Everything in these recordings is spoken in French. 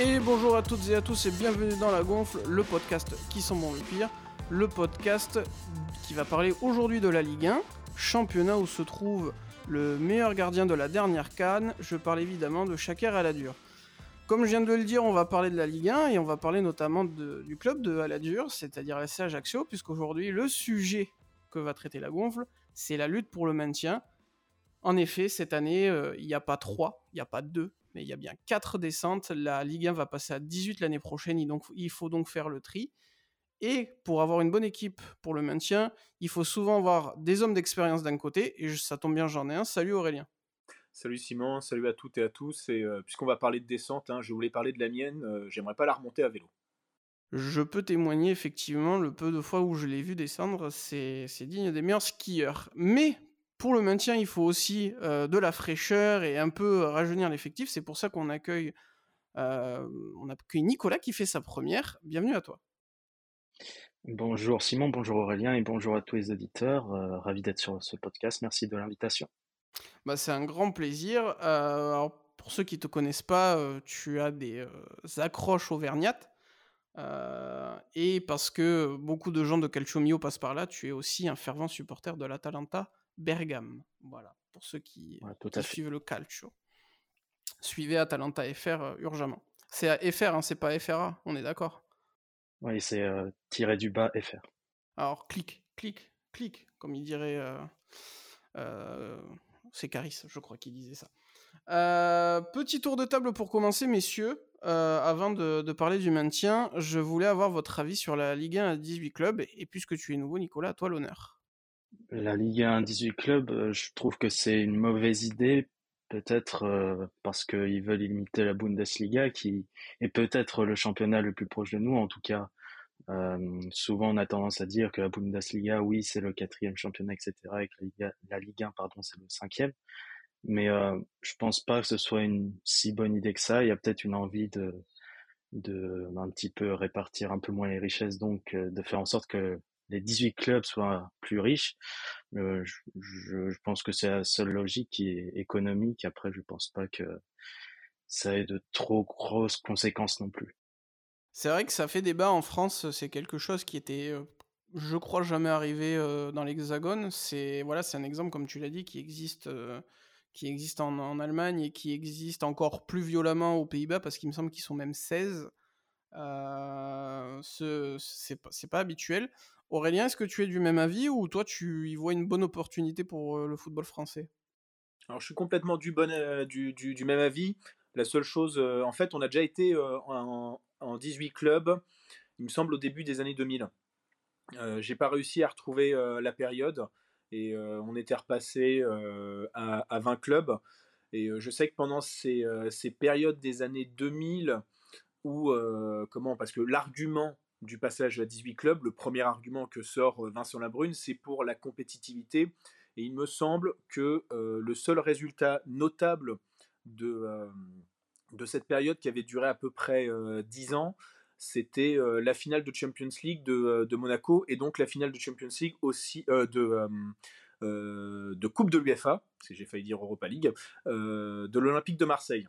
Et bonjour à toutes et à tous et bienvenue dans La Gonfle, le podcast qui sent bon le le podcast qui va parler aujourd'hui de la Ligue 1, championnat où se trouve le meilleur gardien de la dernière canne, je parle évidemment de Shaker Aladur. Comme je viens de le dire, on va parler de la Ligue 1 et on va parler notamment du club de Aladur, c'est-à-dire SC Ajaccio, puisqu'aujourd'hui le sujet que va traiter la gonfle, c'est la lutte pour le maintien. En effet, cette année, euh, il n'y a pas 3, il n'y a pas 2, mais il y a bien 4 descentes. La Ligue 1 va passer à 18 l'année prochaine, donc, il faut donc faire le tri. Et pour avoir une bonne équipe pour le maintien, il faut souvent avoir des hommes d'expérience d'un côté, et ça tombe bien, j'en ai un. Salut Aurélien. Salut Simon, salut à toutes et à tous. Et euh, puisqu'on va parler de descente, hein, je voulais parler de la mienne, euh, j'aimerais pas la remonter à vélo. Je peux témoigner effectivement, le peu de fois où je l'ai vu descendre, c'est digne des meilleurs skieurs. Mais pour le maintien, il faut aussi euh, de la fraîcheur et un peu rajeunir l'effectif. C'est pour ça qu'on accueille, on accueille Nicolas qui fait sa première. Bienvenue à toi. Bonjour Simon, bonjour Aurélien et bonjour à tous les auditeurs. ravi d'être sur ce podcast. Merci de l'invitation. Bah, c'est un grand plaisir. Euh, pour ceux qui ne te connaissent pas, euh, tu as des euh, accroches auvergnates. et parce que beaucoup de gens de Calcio Mio passent par là, tu es aussi un fervent supporter de l'Atalanta Bergame. Voilà, pour ceux qui, suivent le Calcio. Suivez Atalanta FR urgemment. C'est à FR, hein, c'est pas FRA, on est d'accord? Oui, c'est tiré du bas FR. Alors, clique, clique, clique, comme il dirait c'est Caris, je crois, qui disait ça. Euh, petit tour de table pour commencer, messieurs. Euh, avant de, parler du maintien, je voulais avoir votre avis sur la Ligue 1 à 18 clubs. Et puisque tu es nouveau, Nicolas, à toi l'honneur. La Ligue 1 à 18 clubs, euh, je trouve que c'est une mauvaise idée. Peut-être parce qu'ils veulent limiter la Bundesliga, qui est peut-être le championnat le plus proche de nous. En tout cas, euh, souvent, on a tendance à dire que la Bundesliga, oui, c'est le quatrième championnat, etc., et que la Ligue, 1, pardon, c'est le cinquième. Mais euh, je pense pas que ce soit une si bonne idée que ça. Il y a peut-être une envie de, de un petit peu répartir un peu moins les richesses, donc euh, de faire en sorte que les 18 clubs soient plus riches. Euh, je, pense que c'est la seule logique qui est économique. Après, je pense pas que ça ait de trop grosses conséquences non plus. C'est vrai que ça fait débat en France, c'est quelque chose qui était, euh, je crois, jamais arrivé euh, dans l'Hexagone. C'est voilà, c'est un exemple, comme tu l'as dit, qui existe, euh, qui existe en, Allemagne et qui existe encore plus violemment aux Pays-Bas parce qu'il me semble qu'ils sont même 16. ce, c'est pas habituel. Aurélien, est-ce que tu es du même avis ou toi tu y vois une bonne opportunité pour le football français? Alors je suis complètement du, bon, du, du, même avis. La seule chose, en fait, on a déjà été en, en 18 clubs, il me semble au début des années 2000. Euh, j'ai pas réussi à retrouver euh, la période et euh, on était repassé à, 20 clubs. Et je sais que pendant ces, périodes des années 2000, où, comment, parce que l'argument du passage à 18 clubs, le premier argument que sort Vincent Labrune, c'est pour la compétitivité. Et il me semble que le seul résultat notable de, de cette période qui avait duré à peu près euh, 10 ans, c'était euh, la finale de Champions League de, euh, Monaco et donc la finale de Champions League aussi euh, de, de Coupe de l'UFA, si j'ai failli dire Europa League, de l'Olympique de Marseille.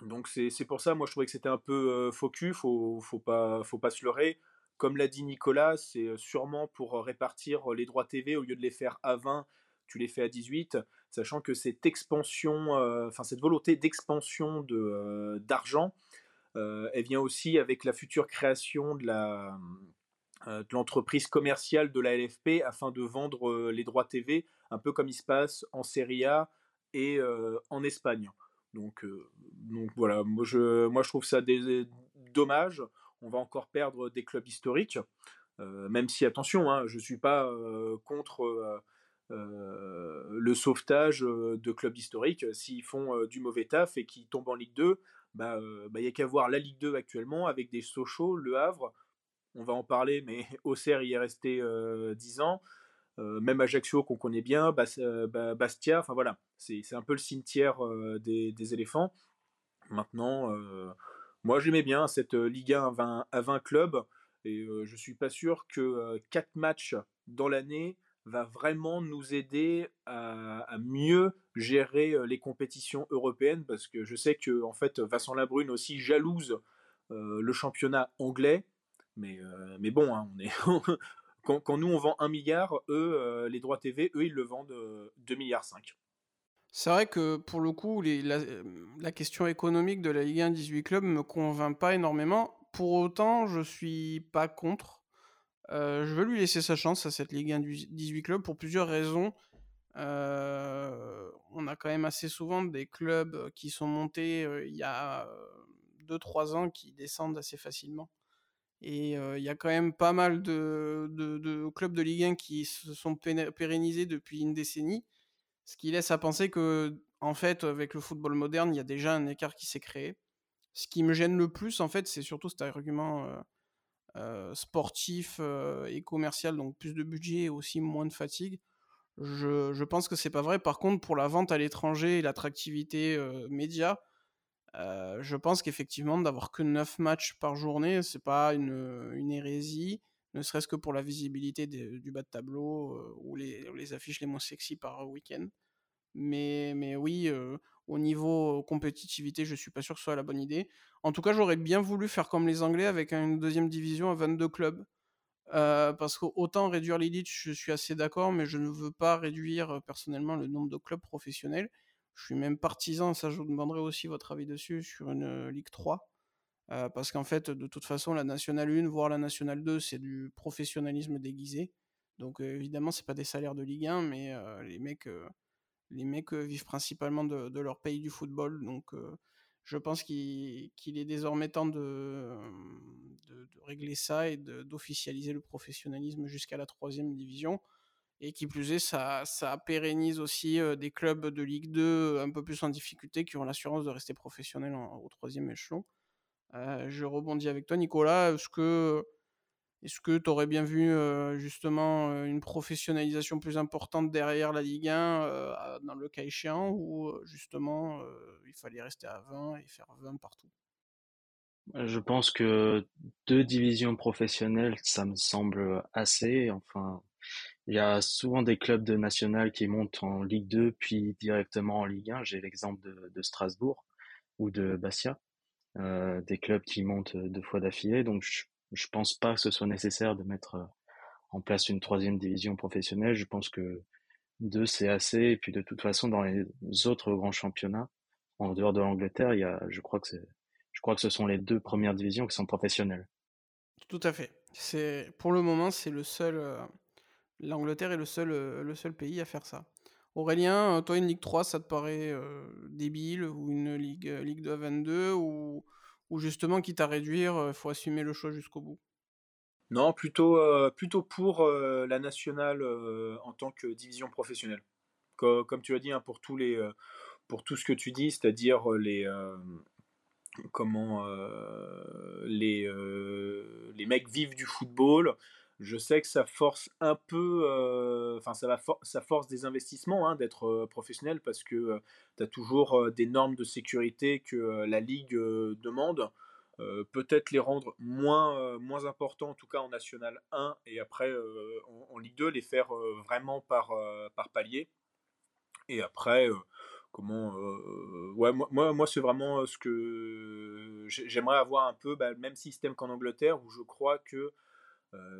Donc c'est pour ça, moi je trouvais que c'était un peu cul, faut, faut, pas, faut pas se leurrer. Comme l'a dit Nicolas, c'est sûrement pour répartir les droits TV au lieu de les faire à 20 tu les fais à 18, sachant que cette expansion, enfin cette volonté d'expansion de, d'argent, euh, elle vient aussi avec la future création de de l'entreprise commerciale de la LFP afin de vendre les droits TV, un peu comme il se passe en Serie A et en Espagne. Donc, donc voilà, moi je, moi je trouve ça dommage. On va encore perdre des clubs historiques, même si attention, hein, je suis pas contre euh, le sauvetage euh, de clubs historiques. S'ils font euh, du mauvais taf et qu'ils tombent en Ligue 2, bah, il bah, n'y a qu'à voir la Ligue 2 actuellement avec des Sochaux, Le Havre, on va en parler, mais Auxerre y est resté euh, 10 ans. Même Ajaccio qu'on connaît bien, Bastia, enfin voilà, c'est un peu le cimetière des, des, éléphants. Maintenant, moi j'aimais bien cette Ligue 1 à 20, à 20 clubs, et je suis pas sûr que 4 matchs dans l'année va vraiment nous aider à, mieux gérer les compétitions européennes parce que je sais que en fait Vincent Labrune aussi jalouse le championnat anglais mais, mais bon hein, on est quand, nous on vend 1 milliard eux les droits TV eux ils le vendent 2 milliards 5 c'est vrai que pour le coup, la, question économique de la Ligue 1 18 clubs me convainc pas énormément. Pour autant, je suis pas contre. Euh, je veux lui laisser sa chance à cette Ligue 1 18 clubs pour plusieurs raisons. Euh, on a quand même assez souvent des clubs qui sont montés euh, il y a 2-3 ans qui descendent assez facilement. Et il y a quand même pas mal de, clubs de Ligue 1 qui se sont pérennisés depuis une décennie. Ce qui laisse à penser que, en fait, avec le football moderne, il y a déjà un écart qui s'est créé. Ce qui me gêne le plus, en fait, c'est surtout cet argument sportif et commercial, donc plus de budget et aussi moins de fatigue. Je, je pense que c'est pas vrai. Par contre, pour la vente à l'étranger et l'attractivité média, je pense qu'effectivement, d'avoir que 9 matchs par journée, c'est pas une, une hérésie ne serait-ce que pour la visibilité du bas de tableau euh, ou, les, affiches les moins sexy par week-end. Mais, oui, euh, au niveau compétitivité, je suis pas sûr que ce soit la bonne idée. En tout cas, j'aurais bien voulu faire comme les Anglais avec une deuxième division à 22 clubs. Euh, parce qu'autant réduire l'élite, je suis assez d'accord, mais je ne veux pas réduire personnellement le nombre de clubs professionnels. Je suis même partisan, ça je vous demanderai aussi votre avis dessus, sur une Ligue 3. Euh, parce qu'en fait, de toute façon, la Nationale 1, voire la Nationale 2, c'est du professionnalisme déguisé. Donc euh, évidemment, c'est pas des salaires de Ligue 1, mais euh, les mecs, les mecs vivent principalement de, leur pays du football. Donc je pense qu'il est désormais temps de, de, régler ça et d'officialiser le professionnalisme jusqu'à la troisième division. Et qui plus est, ça, pérennise aussi des clubs de Ligue 2 un peu plus en difficulté qui ont l'assurance de rester professionnels au troisième échelon. Je rebondis avec toi, Nicolas. Est-ce que est-ce tu aurais bien vu justement une professionnalisation plus importante derrière la Ligue 1 dans le cas échéant ou justement il fallait rester à 20 et faire 20 partout? Je pense que deux divisions professionnelles, ça me semble assez. Enfin, il y a souvent des clubs de national qui montent en Ligue 2 puis directement en Ligue 1. J'ai l'exemple de, Strasbourg ou de Bastia. Euh, des clubs qui montent deux fois d'affilée. Donc je, je pense pas que ce soit nécessaire de mettre euh, en place une troisième division professionnelle. Je pense que deux c'est assez. Et puis de toute façon, dans les autres grands championnats, en dehors de l'Angleterre, je crois que je crois que ce sont les deux premières divisions qui sont professionnelles. Tout à fait. Pour le moment, c'est le seul. Euh, L'Angleterre est le seul, le seul pays à faire ça. Aurélien, euh, toi, une Ligue 3, ça te paraît euh, débile ou une Ligue, euh, Ligue 2 à 22 ou, justement, quitte à réduire, il faut assumer le choix jusqu'au bout? Non, plutôt, pour la nationale en tant que division professionnelle. comme tu as dit, hein, pour, pour tout ce que tu dis, c'est-à-dire les, comment, les, les mecs vivent du football, je sais que ça force un peu, euh, enfin ça, ça force des investissements hein, d'être euh, professionnel parce que euh, tu as toujours des normes de sécurité que la Ligue demande. Peut-être les rendre moins, moins importants, en tout cas en National 1 et après en, Ligue 2, les faire vraiment par, par palier. Et après, comment. ouais, moi, moi, c'est vraiment ce que j'aimerais avoir un peu bah, le même système qu'en Angleterre où je crois que euh,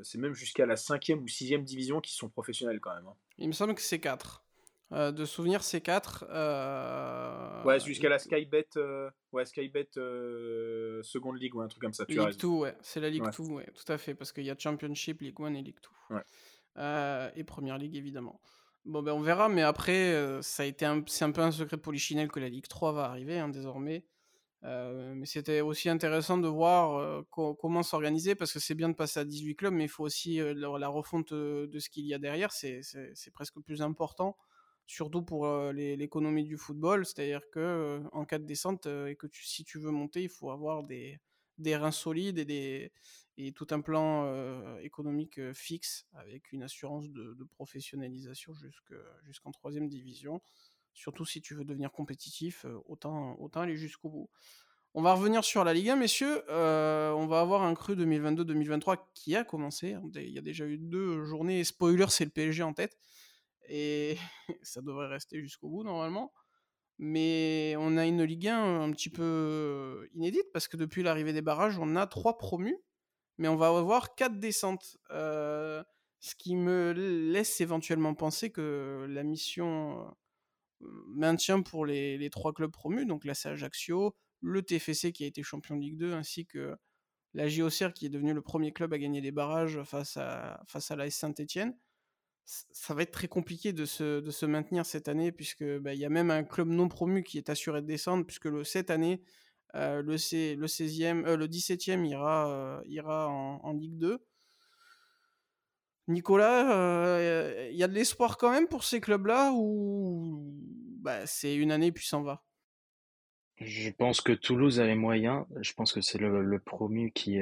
c'est même jusqu'à la cinquième ou sixième division qui sont professionnels quand même. Hein. Il me semble que c'est 4. Euh, de souvenir, c'est 4. Euh... Ouais, jusqu'à la Skybet, euh, ouais, Skybet Seconde Ligue ou un truc comme ça. Tu Ligue 2, ouais. C'est la Ligue 2, ouais, tout à fait. Parce qu'il y a Championship, Ligue 1 et Ligue 2. Ouais. et Première Ligue, évidemment. Bon, ben on verra, mais après, ça a été c'est un peu un secret polichinelle que la Ligue 3 va arriver hein, désormais. Euh, mais c'était aussi intéressant de voir euh, comment s'organiser parce que c'est bien de passer à 18 clubs, mais il faut aussi euh, la, refonte de ce qu'il y a derrière. C'est presque plus important, surtout pour l'économie du football. C'est-à-dire que en cas de descente et que si tu veux monter, il faut avoir des, reins solides et, tout un plan économique fixe avec une assurance de professionnalisation jusqu'en troisième division. Surtout si tu veux devenir compétitif, autant, autant aller jusqu'au bout. On va revenir sur la Ligue 1, messieurs. on va avoir un cru 2022-2023 qui a commencé. Il y a déjà eu deux journées. Spoiler, c'est le PSG en tête. Et ça devrait rester jusqu'au bout normalement. Mais on a une Ligue 1 un petit peu inédite parce que depuis l'arrivée des barrages, on a trois promus, mais on va avoir quatre descentes. ce qui me laisse éventuellement penser que la mission maintient pour les, trois clubs promus, donc c'est Ajaccio, le TFC qui a été champion de Ligue 2, ainsi que la JOCR qui est devenu le premier club à gagner des barrages face à, la Saint-Etienne ça va être très compliqué de se, maintenir cette année, puisque bah, y a même un club non promu qui est assuré de descendre, puisque cette année, euh, le, le, 16e, euh, le 17e ira, euh, ira en, Ligue 2. Nicolas, il y a de l'espoir quand même pour ces clubs-là, ou bah, c'est une année puis s'en va? Je pense que Toulouse a les moyens. Je pense que c'est le, promu qui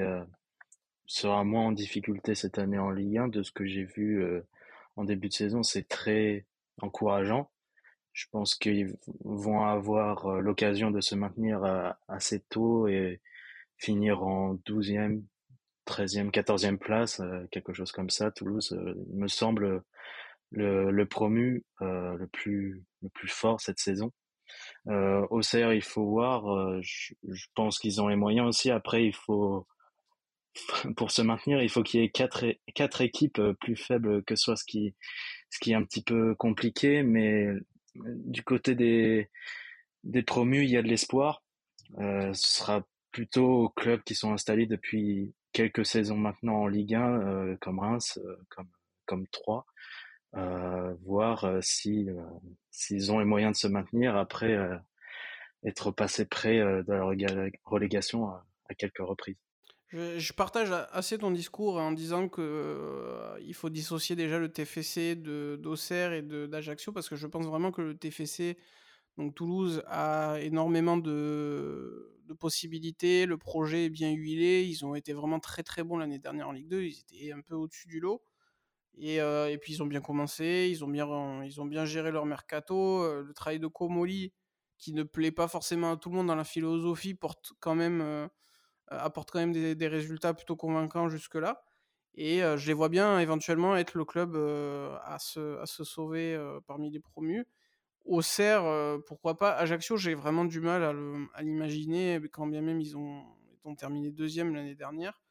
sera moins en difficulté cette année en Ligue 1, de ce que j'ai vu en début de saison, c'est très encourageant. Je pense qu'ils vont avoir euh, l'occasion de se maintenir euh, assez tôt et finir en 12e, 13e, 14e place, euh, quelque chose comme ça. Toulouse me semble le, promu le plus le plus fort cette saison. Euh, Auxerre, il faut voir. je, pense qu'ils ont les moyens aussi. Après, il faut pour se maintenir, il faut qu'il y ait quatre, quatre équipes euh, plus faibles que soi, ce qui, ce qui est un petit peu compliqué, mais euh, du côté des, des promus, il y a de l'espoir. Euh, ce sera plutôt aux clubs qui sont installés depuis quelques saisons maintenant en Ligue 1, euh, comme Reims, comme, comme 3, voir si s'ils ont les moyens de se maintenir après être passés près de la relégation à quelques reprises. Je, partage assez ton discours en disant que euh, il faut dissocier déjà le TFC d'Auxerre et d'Ajaccio parce que je pense vraiment que le TFC, donc Toulouse, a énormément de, possibilités. Le projet est bien huilé. Ils ont été vraiment très très bons l'année dernière en Ligue 2. Ils étaient un peu au-dessus du lot. Et, euh, et, puis ils ont bien commencé. Ils ont bien, ils ont bien géré leur mercato. Euh, le travail de Komoli, qui ne plaît pas forcément à tout le monde dans la philosophie, porte quand même euh, apporte quand même des, résultats plutôt convaincants jusque-là. Et je les vois bien éventuellement être le club à, se, à se sauver parmi les promus. Auxerre, pourquoi pas. Ajaccio, j'ai vraiment du mal à l'imaginer, quand bien même ils ont, ils ont terminé deuxième l'année dernière.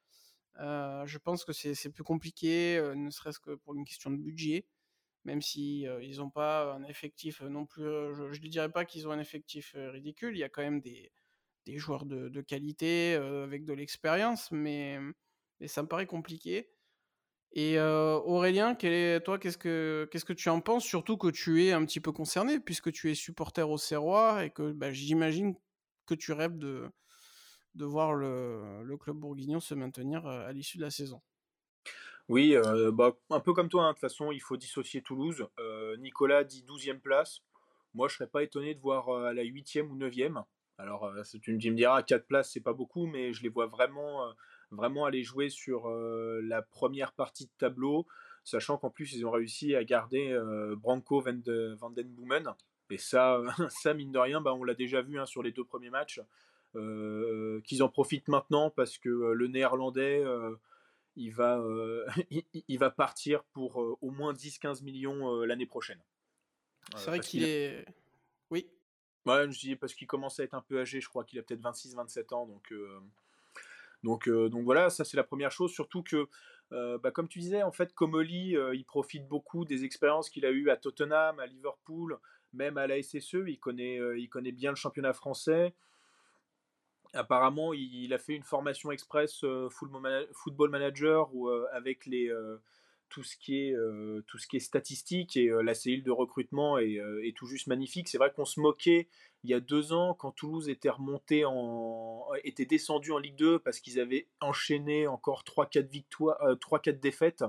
je pense que c'est plus compliqué, ne serait-ce que pour une question de budget, même si ils n'ont pas un effectif non plus. je ne dirais pas qu'ils ont un effectif ridicule. Il y a quand même des, des joueurs de, qualité avec de l'expérience, mais, mais, ça me paraît compliqué. Et Aurélien, toi, qu'est-ce que, tu en penses? Surtout que tu es un petit peu concerné, puisque tu es supporter au Serrois et que bah, j'imagine que tu rêves de, voir le, club bourguignon se maintenir à l'issue de la saison. Oui, bah, un peu comme toi, hein, de toute façon, il faut dissocier Toulouse. Nicolas dit 12e place. Moi, je serais pas étonné de voir à la 8e ou 9e. Alors, tu, me diras, 4 places, c'est pas beaucoup, mais je les vois vraiment, vraiment aller jouer sur euh, la première partie de tableau, sachant qu'en plus, ils ont réussi à garder Branco Van, de, Den Boomen. Et ça, ça, mine de rien, bah, on l'a déjà vu hein, sur les deux premiers matchs. qu'ils en profitent maintenant parce que le néerlandais il, va, il, va partir pour au moins 10-15 millions l'année prochaine. C'est vrai qu'il est. Oui. Ouais, je dis parce qu'il commence à être un peu âgé, je crois qu'il a peut-être 26-27 ans, donc, euh, donc, euh, donc voilà, ça c'est la première chose, surtout que, euh, bah, comme tu disais, en fait, Comoli, il profite beaucoup des expériences qu'il a eues à Tottenham, à Liverpool, même à la SSE, il connaît, il connaît bien le championnat français. Apparemment, il, a fait une formation express football manager ou avec les tout ce qui est euh, tout ce qui est statistique et euh, la cellule de recrutement euh, est, tout juste magnifique. C'est vrai qu'on se moquait il y a deux ans quand Toulouse était remonté en était descendu en Ligue 2 parce qu'ils avaient enchaîné encore 3-4 victoires, 3-4 défaites.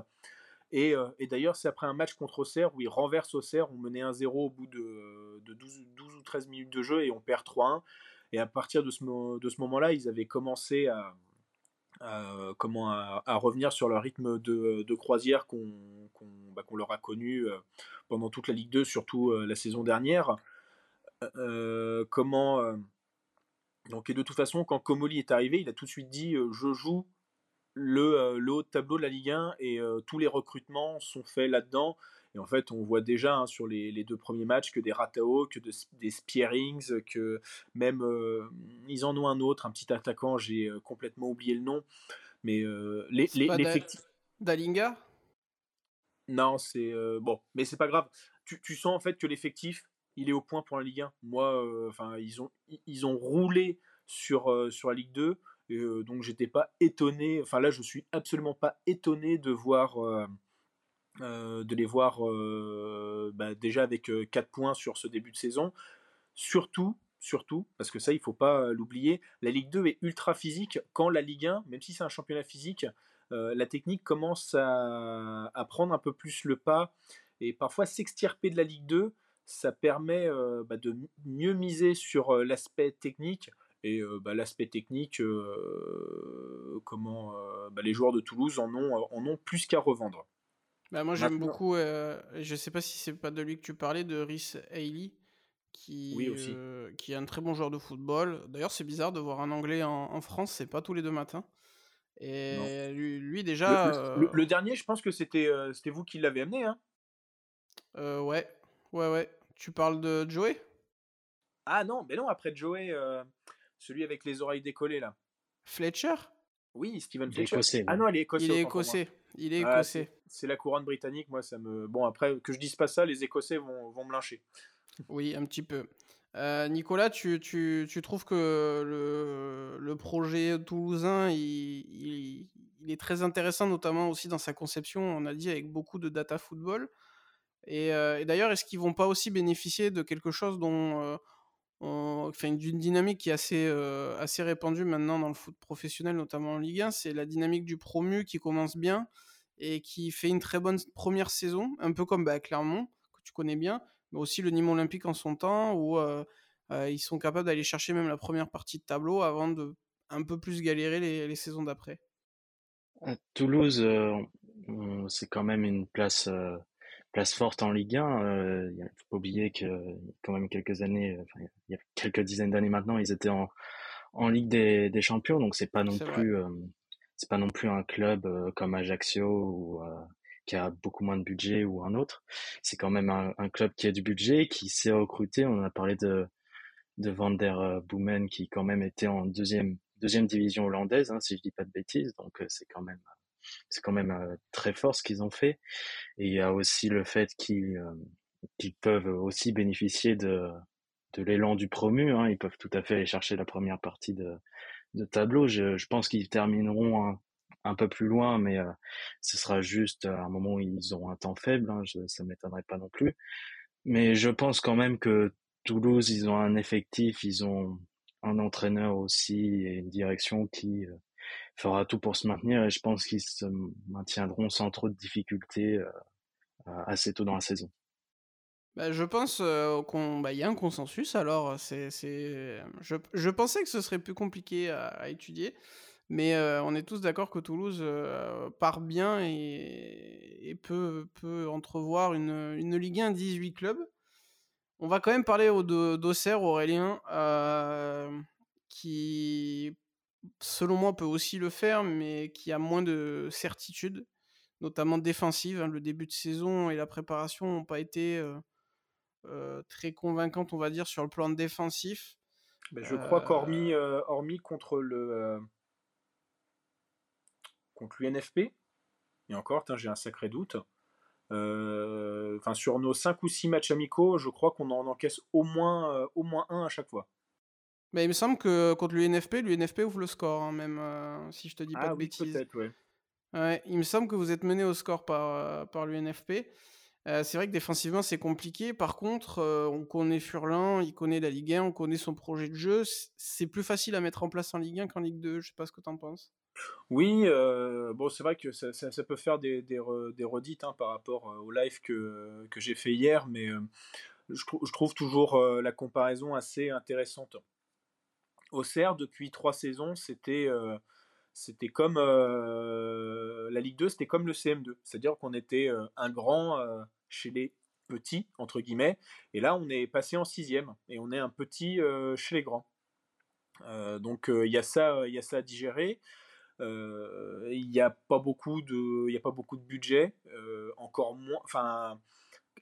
Et, et d'ailleurs, c'est après un match contre Auxerre où ils renversent Auxerre, on menait 1-0 au bout de, de 12, 12, ou 13 minutes de jeu et on perd 3-1. Et à partir de ce, de ce moment-là, ils avaient commencé à, euh, comment à, revenir sur le rythme de, croisière bah, qu'on leur a connu euh, pendant toute la Ligue 2, surtout euh, la saison dernière. comment Donc, et de toute façon, quand Comoli est arrivé, il a tout de suite dit Je joue le, le, haut de tableau de la Ligue 1 et tous les recrutements sont faits là-dedans. Et en fait, on voit déjà hein, sur les, deux premiers matchs que des Ratao, que des Spearings, que même ils en ont un autre, un petit attaquant, j'ai complètement oublié le nom. Mais l'effectif. Dalinga? Non, c'est. bon, mais c'est pas grave. Tu, tu, sens en fait que l'effectif, il est au point pour la Ligue 1. Moi, enfin, ils, ont, ils ont roulé sur, sur la Ligue 2. Et, donc j'étais pas étonné. Enfin là, je suis absolument pas étonné de voir. de les voir bah, déjà avec 4 points sur ce début de saison. Surtout, surtout, parce que ça, il faut pas l'oublier, la Ligue 2 est ultra physique quand la Ligue 1, même si c'est un championnat physique, la technique commence à, prendre un peu plus le pas et parfois s'extirper de la Ligue 2, ça permet bah, de mieux miser sur l'aspect technique. Et bah, l'aspect technique, comment bah, les joueurs de Toulouse en ont, en ont plus qu'à revendre. Bah, moi j'aime beaucoup, je sais pas si c'est pas de lui que tu parlais, de Rhys Haley, qui, oui, aussi. qui est un très bon joueur de football. D'ailleurs c'est bizarre de voir un Anglais en, en France, c'est pas tous les deux matins. Et lui, déjà. Le, dernier, je pense que c'était c'était vous qui l'avez amené. Hein ouais, ouais, ouais. Tu parles de Joey? Ah non, mais non, après Joey, euh, celui avec les oreilles décollées là. Fletcher? Oui, Steven Fletcher. ah non, il est écossais. Il est écossais. Il est ah, écossais. c'est la couronne britannique, moi ça me. Bon, après, que je dise pas ça, les Écossais vont, vont me lyncher. Oui, un petit peu. Euh, Nicolas, tu, tu, tu, trouves que le, le projet toulousain, il, il, il, est très intéressant, notamment aussi dans sa conception, on a dit, avec beaucoup de data football. Euh, et, d'ailleurs, est-ce qu'ils vont pas aussi bénéficier de quelque chose dont, euh, enfin, d'une dynamique qui est assez, euh, assez répandue maintenant dans le foot professionnel, notamment en Ligue 1, c'est la dynamique du promu qui commence bien et qui fait une très bonne première saison, un peu comme bah, Clermont, que tu connais bien, mais aussi le Nîmes Olympique en son temps, où ils sont capables d'aller chercher même la première partie de tableau avant de un peu plus galérer les, les saisons d'après. À Toulouse, c'est quand même une place place forte en Ligue 1. Euh, il faut pas oublier que quand même quelques années, enfin, il y a quelques dizaines d'années maintenant, ils étaient en, en Ligue des, des Champions, donc c'est pas non plus euh, c'est pas non plus un club euh, comme Ajaccio ou euh, qui a beaucoup moins de budget ou un autre. C'est quand même un, un, club qui a du budget, qui sait recruter. On a parlé de de Van der Boomen qui quand même était en deuxième deuxième division hollandaise, hein, si je dis pas de bêtises. Donc c'est quand même c'est quand même euh, très fort ce qu'ils ont fait. Et il y a aussi le fait qu'ils euh, peuvent aussi bénéficier de, l'élan du promu. Hein. Ils peuvent tout à fait aller chercher la première partie de, tableau. Je, pense qu'ils termineront un, un, peu plus loin, mais euh, ce sera juste à un moment où ils auront un temps faible. Hein. Je, ça m'étonnerait pas non plus. Mais je pense quand même que Toulouse, ils ont un effectif, ils ont un entraîneur aussi et une direction qui fera tout pour se maintenir et je pense qu'ils se maintiendront sans trop de difficultés euh, assez tôt dans la saison. Bah, je pense euh, qu'il bah, y a un consensus. Alors, c'est, Je, je, pensais que ce serait plus compliqué à, étudier, mais euh, on est tous d'accord que Toulouse part bien et, et peut, peut, entrevoir une, une, Ligue 1 18 clubs. On va quand même parler d'Auxerre, Aurélien, qui selon moi, peut aussi le faire, mais qui a moins de certitude, notamment défensive. Hein. Le début de saison et la préparation n'ont pas été euh, euh, très convaincantes, on va dire, sur le plan défensif. Je crois qu'hormis euh, hormis contre le contre l'UNFP, et encore, j'ai un sacré doute. Enfin, sur nos 5 ou 6 matchs amicaux, je crois qu'on en encaisse au moins, au moins un à chaque fois. Mais il me semble que contre l'UNFP, l'UNFP ouvre le score, hein, même euh, si je te dis pas ah de bêtises. Ouais. ouais. il me semble que vous êtes mené au score par, euh, par l'UNFP. Euh, c'est vrai que défensivement, c'est compliqué. Par contre, on connaît Furlan, il connaît la Ligue 1, on connaît son projet de jeu. C'est plus facile à mettre en place en Ligue 1 qu'en Ligue 2. Je sais pas ce que tu en penses. Oui, bon, c'est vrai que ça, ça, peut faire des, des, des redites hein, par rapport au live que, que j'ai fait hier, mais je, je, trouve toujours la comparaison assez intéressante. Auxerre, depuis trois saisons, c'était euh, comme euh, la Ligue 2, c'était comme le CM2. C'est-à-dire qu'on était euh, un grand chez les petits, entre guillemets, et là on est passé en sixième, et on est un petit chez les grands. donc il y, y a ça à digérer. Il n'y a pas beaucoup de, a pas beaucoup de budget, encore moins. Enfin,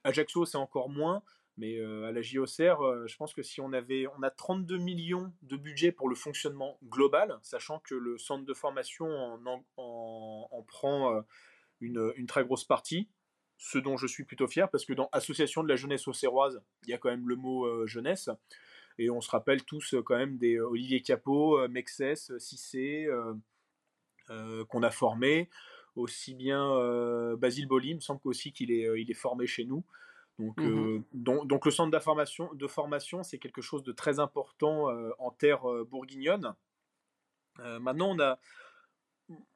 Ajaccio c'est encore moins, mais à la JOCR, je pense que si on avait, on a 32 millions de budget pour le fonctionnement global, sachant que le centre de formation en, en, prend une, une, très grosse partie, ce dont je suis plutôt fier, parce que dans Association de la jeunesse auxerroise, il y a quand même le mot jeunesse, et on se rappelle tous quand même des Olivier Capot, Mexès, Cissé, qu'on a formé, aussi bien Basile Boli, il me semble aussi qu'il est, est formé chez nous. Mmh donc, donc, le centre d'information, de formation, c'est quelque chose de très important en terre bourguignonne. maintenant, on a,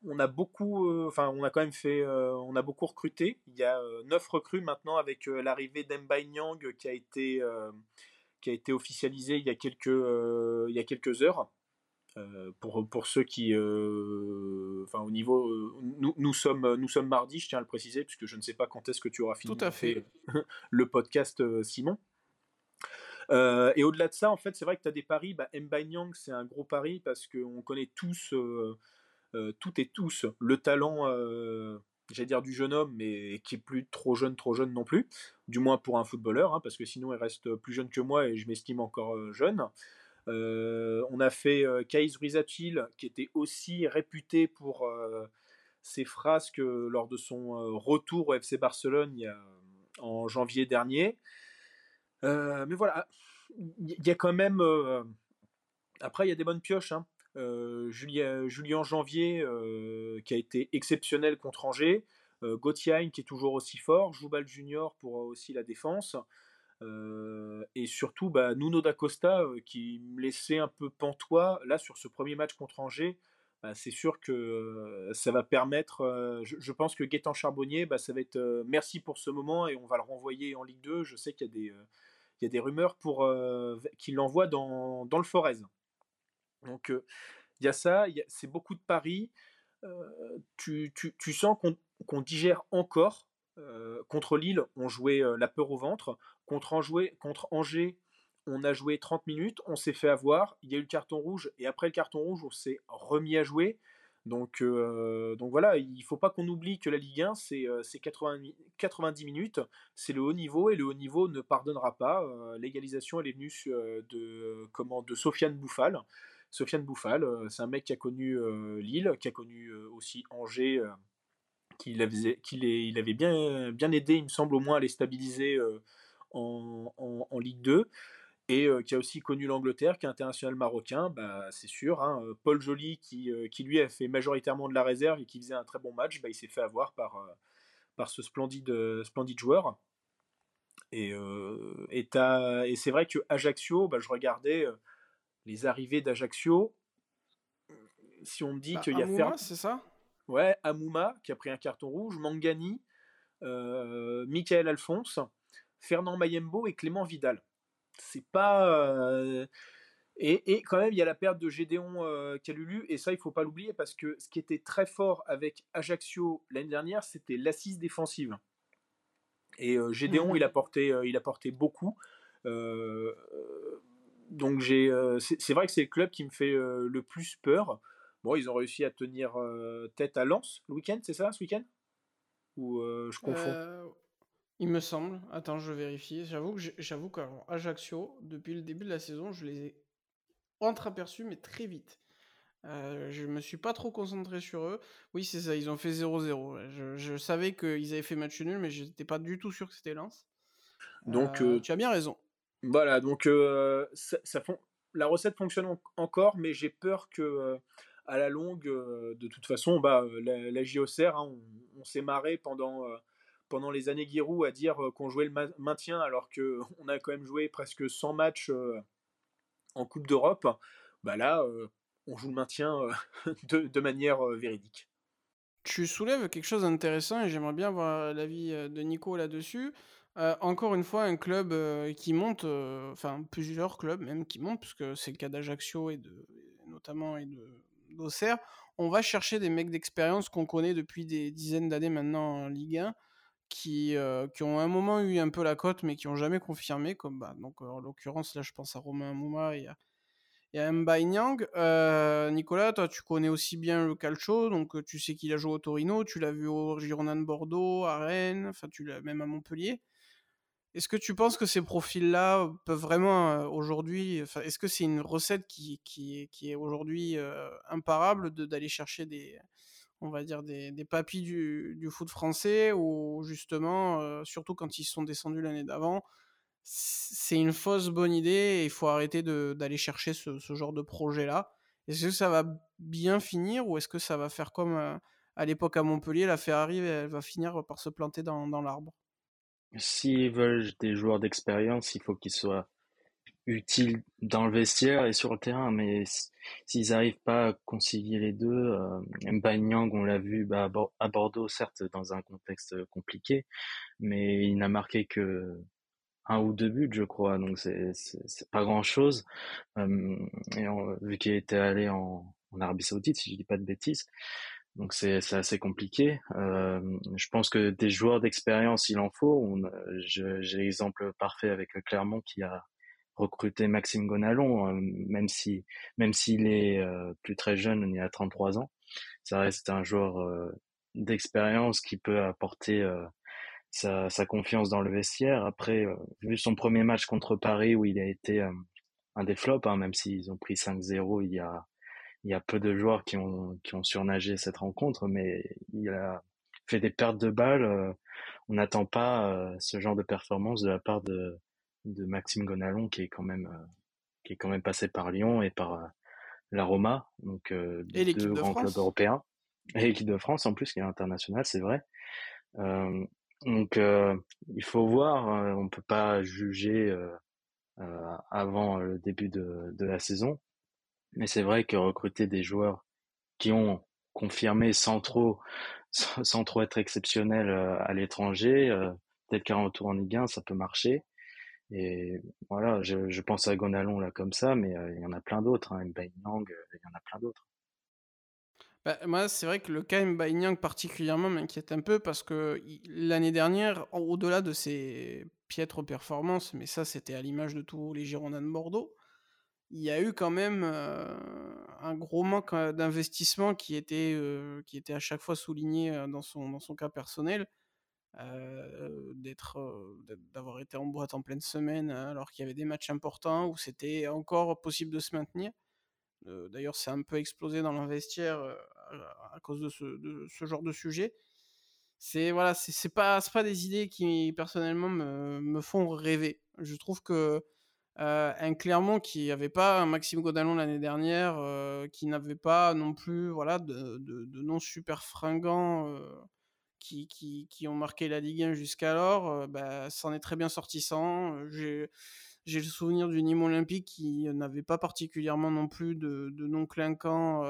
on a beaucoup, enfin, on a quand même fait, on a beaucoup recruté. Il y a neuf recrues maintenant avec l'arrivée d'Embai Nyang qui a été, qui a été officialisé il y a quelques, il y a quelques heures. Euh, pour, pour ceux qui, euh, enfin au niveau, euh, nous, nous, sommes, nous sommes mardi, je tiens à le préciser, puisque je ne sais pas quand est-ce que tu auras fini Tout à fait. le podcast Simon. et au-delà de ça, en fait, c'est vrai que tu as des paris. Bah, Nyang, c'est un gros pari parce qu'on connaît tous, toutes et tous, le talent, j'allais dire du jeune homme, mais qui est plus trop jeune, trop jeune non plus, du moins pour un footballeur, hein, parce que sinon il reste plus jeune que moi et je m'estime encore jeune. Euh, on a fait euh, Kais Rizatil, qui était aussi réputé pour euh, ses frasques lors de son retour au FC Barcelone en janvier dernier. mais voilà, il y a quand même. après, il y a des bonnes pioches. Hein. Julien, Julien, Janvier, qui a été exceptionnel contre Angers. Gauthier qui est toujours aussi fort. Joubal Junior pour aussi la défense. Euh, et surtout, bah, Nuno da Costa, euh, qui me laissait un peu pantois, là, sur ce premier match contre Angers, bah, c'est sûr que euh, ça va permettre. Je, pense que Gaëtan Charbonnier, bah, ça va être merci pour ce moment et on va le renvoyer en Ligue 2. Je sais qu'il y a des, rumeurs pour qu'il l'envoie dans, le Forez. Donc, il y a ça, c'est beaucoup de paris. Tu, sens qu'on digère encore contre Lille, on jouait la peur au ventre. Contre Angers, on a joué 30 minutes, on s'est fait avoir, il y a eu le carton rouge, et après le carton rouge, on s'est remis à jouer. Donc, donc voilà, il ne faut pas qu'on oublie que la Ligue 1, c'est 90 minutes, c'est le haut niveau, et le haut niveau ne pardonnera pas. L'égalisation, elle est venue de, Sofiane Bouffal. Sofiane Bouffal, c'est un mec qui a connu Lille, qui a connu aussi Angers qu'il avait, qu'il il avait bien aidé, il me semble, au moins à les stabiliser en, en, Ligue 2 et euh, qui a aussi connu l'Angleterre, qui est international marocain, bah, c'est sûr. Hein, Paul Joly, qui, qui, lui a fait majoritairement de la réserve et qui faisait un très bon match, bah, il s'est fait avoir par, par ce splendide, splendide joueur. Et, et, et c'est vrai que Ajaccio, bah, je regardais les arrivées d'Ajaccio. Si on me dit bah, qu'il y a Fer... c'est ça? Ouais, Amouma qui a pris un carton rouge, Mangani, Michael Alphonse, Fernand Mayembo et Clément Vidal. C'est pas. Euh, et, quand même, il y a la perte de Gédéon euh, Calulu, et ça, il faut pas l'oublier, parce que ce qui était très fort avec Ajaccio l'année dernière, c'était l'assise défensive. Et euh, Gédéon, mhm. il, a porté, il a porté beaucoup. donc j'ai, c'est vrai que c'est le club qui me fait le plus peur. Bon, ils ont réussi à tenir euh, tête à Lens le week-end, c'est ça, ce week-end? Ou euh, je confonds? Euh, Il me semble. Attends, je vérifie. J'avoue que j'avoue qu'Ajaccio, depuis le début de la saison, je les ai entreaperçus, mais très vite. Euh, je me suis pas trop concentré sur eux. Oui, c'est ça, ils ont fait 0-0. Je, savais qu'ils avaient fait match nul, mais je n'étais pas du tout sûr que c'était Lens. Donc, tu as bien raison. Voilà, donc ça, fond... la recette fonctionne encore, mais j'ai peur que à la longue, euh, de toute façon, bah, euh, la, la JOCR, hein, on, s'est marré pendant, euh, pendant les années Giroud à dire qu'on jouait le maintien alors qu'on a quand même joué presque 100 matchs en Coupe d'Europe. Bah là, on joue le maintien de, manière véridique. Tu soulèves quelque chose d'intéressant et j'aimerais bien avoir l'avis de Nico là-dessus. encore une fois, un club qui monte, enfin plusieurs clubs même qui montent, puisque c'est le cas d'Ajaccio et de, notamment et d'Auxerre, on va chercher des mecs d'expérience qu'on connaît depuis des dizaines d'années maintenant en Ligue 1, qui, euh, qui ont un moment eu un peu la cote, mais qui n'ont jamais confirmé. Comme, bah, donc, en l'occurrence, là, je pense à Romain Mouma et y a Mbaye Nyang. Euh, Nicolas, toi, tu connais aussi bien le calcio, donc tu sais qu'il a joué au Torino, tu l'as vu au Girondin de Bordeaux, à Rennes, enfin, tu l'as même à Montpellier. Est-ce que tu penses que ces profils-là peuvent vraiment aujourd'hui, est-ce que c'est une recette qui, qui, qui est aujourd'hui imparable d'aller chercher des, on va dire des, papis du, du, foot français ou justement, surtout quand ils sont descendus l'année d'avant, c'est une fausse bonne idée et il faut arrêter d'aller chercher ce, genre de projet-là. Est-ce que ça va bien finir ou est-ce que ça va faire comme à l'époque à Montpellier, la Ferrari elle va finir par se planter dans, dans l'arbre? S'ils veulent des joueurs d'expérience, il faut qu'ils soient utiles dans le vestiaire et sur le terrain. Mais s'ils n'arrivent pas à concilier les deux, euh, Nyang, on l'a vu bah, à Bordeaux, certes, dans un contexte compliqué, mais il n'a marqué que un ou deux buts, je crois. Donc c'est pas grand chose. Euh, vu qu'il était allé en, en Arabie Saoudite, si je dis pas de bêtises. Donc c'est assez compliqué. Euh, je pense que des joueurs d'expérience, il en faut. J'ai l'exemple parfait avec Clermont qui a recruté Maxime Gonalon, euh, même si même s'il est euh, plus très jeune, il a 33 ans, ça reste un joueur euh, d'expérience qui peut apporter sa, sa, confiance dans le vestiaire. Après, vu son premier match contre Paris où il a été un des flops, hein, même s'ils ont pris 5-0 il y a il y a peu de joueurs qui ont, qui ont surnagé cette rencontre, mais il a fait des pertes de balles. On n'attend pas ce genre de performance de la part de, de Maxime Gonalon, qui est quand même, euh, qui est quand même passé par Lyon et par la Roma, donc et deux grands clubs européens. Et l'équipe de France en plus, qui est internationale, c'est vrai. donc il faut voir, on peut pas juger avant le début de, de la saison. Mais c'est vrai que recruter des joueurs qui ont confirmé sans trop, sans, trop être exceptionnels euh, à l'étranger, euh, tel qu'un retour en Ligue 1, ça peut marcher. Et voilà, je, pense à Gonalon là comme ça, mais euh, il y en a plein d'autres. Hein, Mbaye Nyang, il y en a plein d'autres. Bah, moi, c'est vrai que le cas Mbaye Nyang particulièrement m'inquiète un peu parce que l'année dernière, au-delà de ses piètres performances, mais ça c'était à l'image de tous les Girondins de Bordeaux, il y a eu quand même un gros manque d'investissement qui était qui était à chaque fois souligné dans son dans son cas personnel d'être d'avoir été en boîte en pleine semaine alors qu'il y avait des matchs importants où c'était encore possible de se maintenir. D'ailleurs c'est un peu explosé dans l'investiaire à cause de ce, genre de sujet. C'est voilà c'est pas pas des idées qui personnellement me, me font rêver. Je trouve que euh, un Clermont qui n'avait pas un Maxime Godalon l'année dernière, euh, qui n'avait pas non plus voilà, de, de, noms super fringants euh, qui, ont marqué la Ligue 1 jusqu'alors, bah, s'en est très bien sorti sans. J'ai, le souvenir du Nîmes Olympique qui n'avait pas particulièrement non plus de, noms clinquants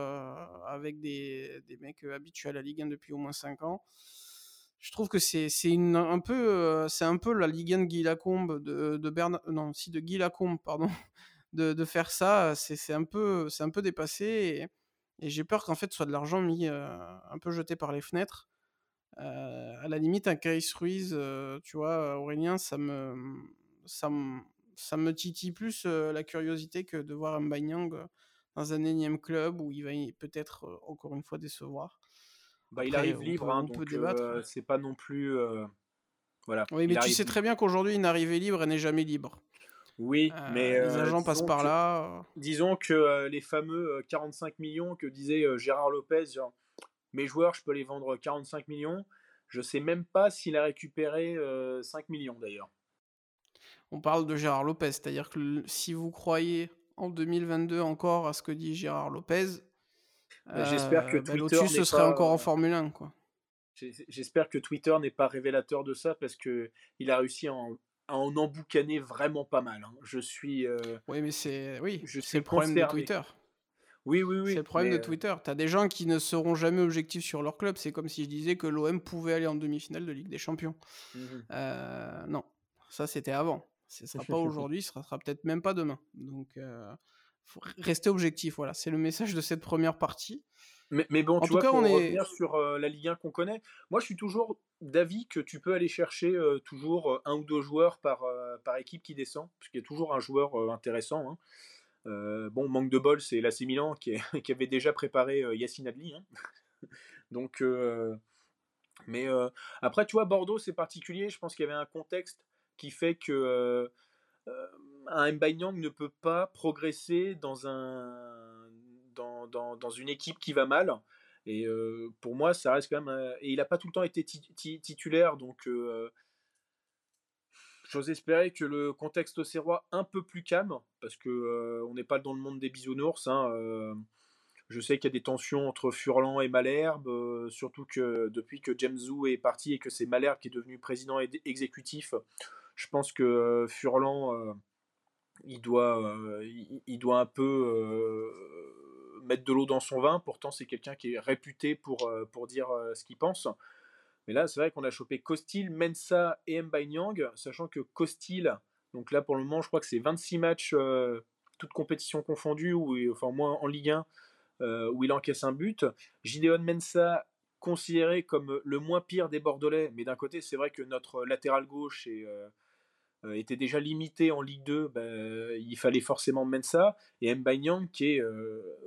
avec des, mecs habitués à la Ligue 1 depuis au moins 5 ans je trouve que c'est un peu c'est un peu la Ligue 1 de Guy Lacombe de, de non si de Guy pardon de, faire ça c'est un peu c'est un peu dépassé et, j'ai peur qu'en fait ce soit de l'argent mis un peu jeté par les fenêtres à la limite un Case Ruiz tu vois Aurélien ça me ça me ça me titille plus la curiosité que de voir un Banyang dans un énième club où il va peut-être encore une fois décevoir bah, il arrive libre, hein, donc euh, c'est pas non plus. Euh, voilà. Oui, mais tu sais très bien qu'aujourd'hui, une arrivée libre, elle n'est jamais libre. Oui, euh, mais. les agents passent par là. Disons que les fameux 45 millions que disait Gérard Lopez, mes joueurs, je peux les vendre 45 millions. Je sais même pas s'il a récupéré 5 millions d'ailleurs. On parle de Gérard Lopez, c'est-à-dire que si vous croyez en 2022 encore à ce que dit Gérard Lopez, j'espère que bah, Twitter ce serait encore en Formule 1 quoi. J'espère que Twitter n'est pas révélateur de ça parce que il a réussi à en, emboucaner vraiment pas mal. Hein. Je suis. Euh, oui, mais c'est oui, c'est le problème de Twitter. Oui, oui, oui. C'est le problème de euh, Twitter. Tu as des gens qui ne seront jamais objectifs sur leur club. C'est comme si je disais que l'OM pouvait aller en demi-finale de Ligue des Champions. Mmh euh, non, ça c'était avant. Ce sera pas aujourd'hui, ce sera, peut-être même pas demain. Donc, faut rester objectif. Voilà, c'est le message de cette première partie. Mais, mais bon, en tu tout vois, cas, pour on revenir est... sur euh, la Ligue 1 qu'on connaît, moi je suis toujours d'avis que tu peux aller chercher euh, toujours euh, un ou deux joueurs par, par équipe qui descend, parce qu'il y a toujours un joueur intéressant. Bon, manque de bol, c'est l'AC Milan qui, avait déjà préparé Yacine Adli. Hein. Donc, mais après, tu vois, Bordeaux, c'est particulier. Je pense qu'il y avait un contexte qui fait que un ne peut pas progresser dans, dans, une équipe qui va mal. Et pour moi, ça reste quand même. et il n'a pas tout le temps été titulaire, donc j'ose espérer que le contexte auxerrois un peu plus calme, parce que on n'est pas dans le monde des bisounours. Hein, je sais qu'il y a des tensions entre Furlan et Malherbe, surtout que depuis que James Zou est parti et que c'est Malherbe qui est devenu président exécutif, je pense que Furlan, il, doit, il, doit un peu mettre de l'eau dans son vin. Pourtant, c'est quelqu'un qui est réputé pour, pour dire ce qu'il pense. Mais là, c'est vrai qu'on a chopé Costil, Mensa et Mbanyang, sachant que Costil, donc là pour le moment, je crois que c'est 26 matchs, toutes compétitions confondues, ou enfin moins en Ligue 1, où il encaisse un but. Gideon Mensa, considéré comme le moins pire des Bordelais, mais d'un côté, c'est vrai que notre latéral gauche était déjà limité en Ligue 2, ben, il fallait forcément Mensa, et Mbanyang qui est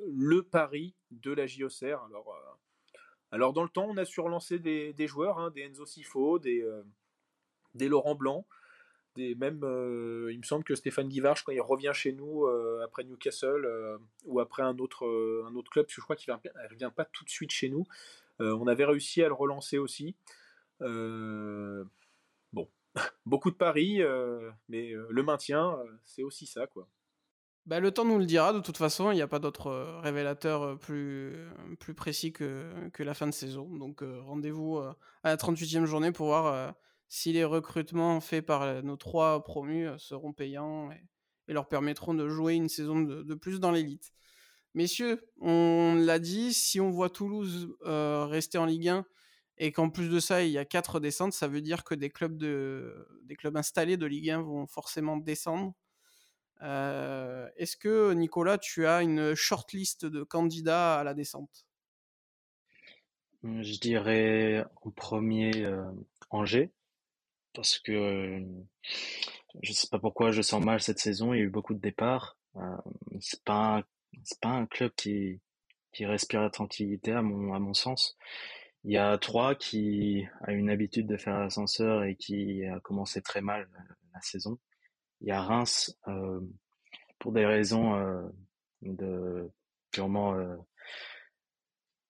le pari de la JOCR. Alors, alors dans le temps, on a su relancer des, joueurs, hein, des Enzo Sifo, des, euh, des Laurent Blanc, des même, euh, il me semble que Stéphane Guivarch, quand il revient chez nous euh, après Newcastle ou après un autre, un autre club, parce que je crois qu'il ne revient pas tout de suite chez nous, on avait réussi à le relancer aussi. bon, beaucoup de paris, mais le maintien, c'est aussi ça, quoi. Bah, le temps nous le dira, de toute façon, il n'y a pas d'autre euh, révélateur euh, plus, plus précis que, que la fin de saison. Donc euh, rendez-vous à la 38e journée pour voir si les recrutements faits par nos trois promus seront payants et, leur permettront de jouer une saison de, plus dans l'élite. Messieurs, on l'a dit, si on voit Toulouse rester en Ligue 1 et qu'en plus de ça, il y a quatre descentes, ça veut dire que des clubs, de, des clubs installés de Ligue 1 vont forcément descendre. Euh, est-ce que, Nicolas, tu as une shortlist de candidats à la descente? Mmh, Je dirais en premier euh, Angers, parce que je ne sais pas pourquoi je sens mal cette saison, il y a eu beaucoup de départs. Euh, c'est pas pas un club qui respire la tranquillité à mon à mon sens. Il y a trois qui a une habitude de faire l'ascenseur et qui a commencé très mal la saison. Il y a Reims euh, pour des raisons euh, de purement euh,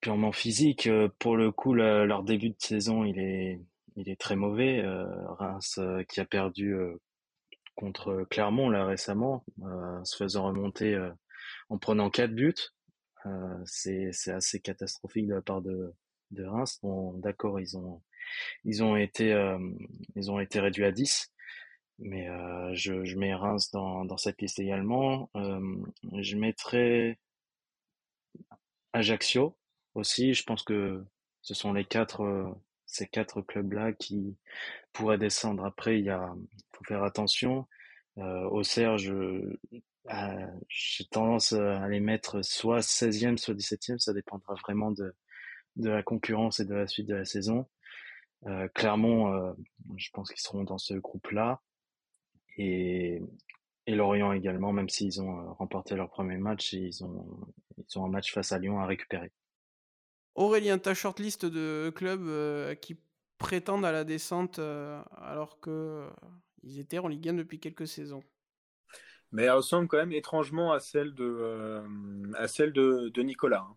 purement physiques. Pour le coup, leur début de saison, il est il est très mauvais. Reims qui a perdu contre Clermont là récemment, se faisant remonter en prenant quatre buts. c'est c'est assez catastrophique de la part de de Reims. Bon, d'accord, ils ont ils ont été ils ont été réduits à 10 mais euh, je, je mets Reims dans, dans cette liste également. Euh, je mettrai Ajaccio aussi. Je pense que ce sont les quatre, euh, ces quatre clubs-là qui pourraient descendre. Après, il y a, faut faire attention. Euh, au Serge, j'ai tendance à les mettre soit 16e, soit 17e. Ça dépendra vraiment de, de la concurrence et de la suite de la saison. Euh, Clermont, je pense qu'ils seront dans ce groupe-là et, et Lorient également, même s'ils ont euh, remporté leur premier match, ils ont, ils ont un match face à Lyon à récupérer. Aurélien, ta shortlist de clubs euh, qui prétendent à la descente euh, alors qu'ils étaient en Ligue 1 depuis quelques saisons? Mais elle ressemble quand même étrangement à celle de, à celle de, de Nicolas.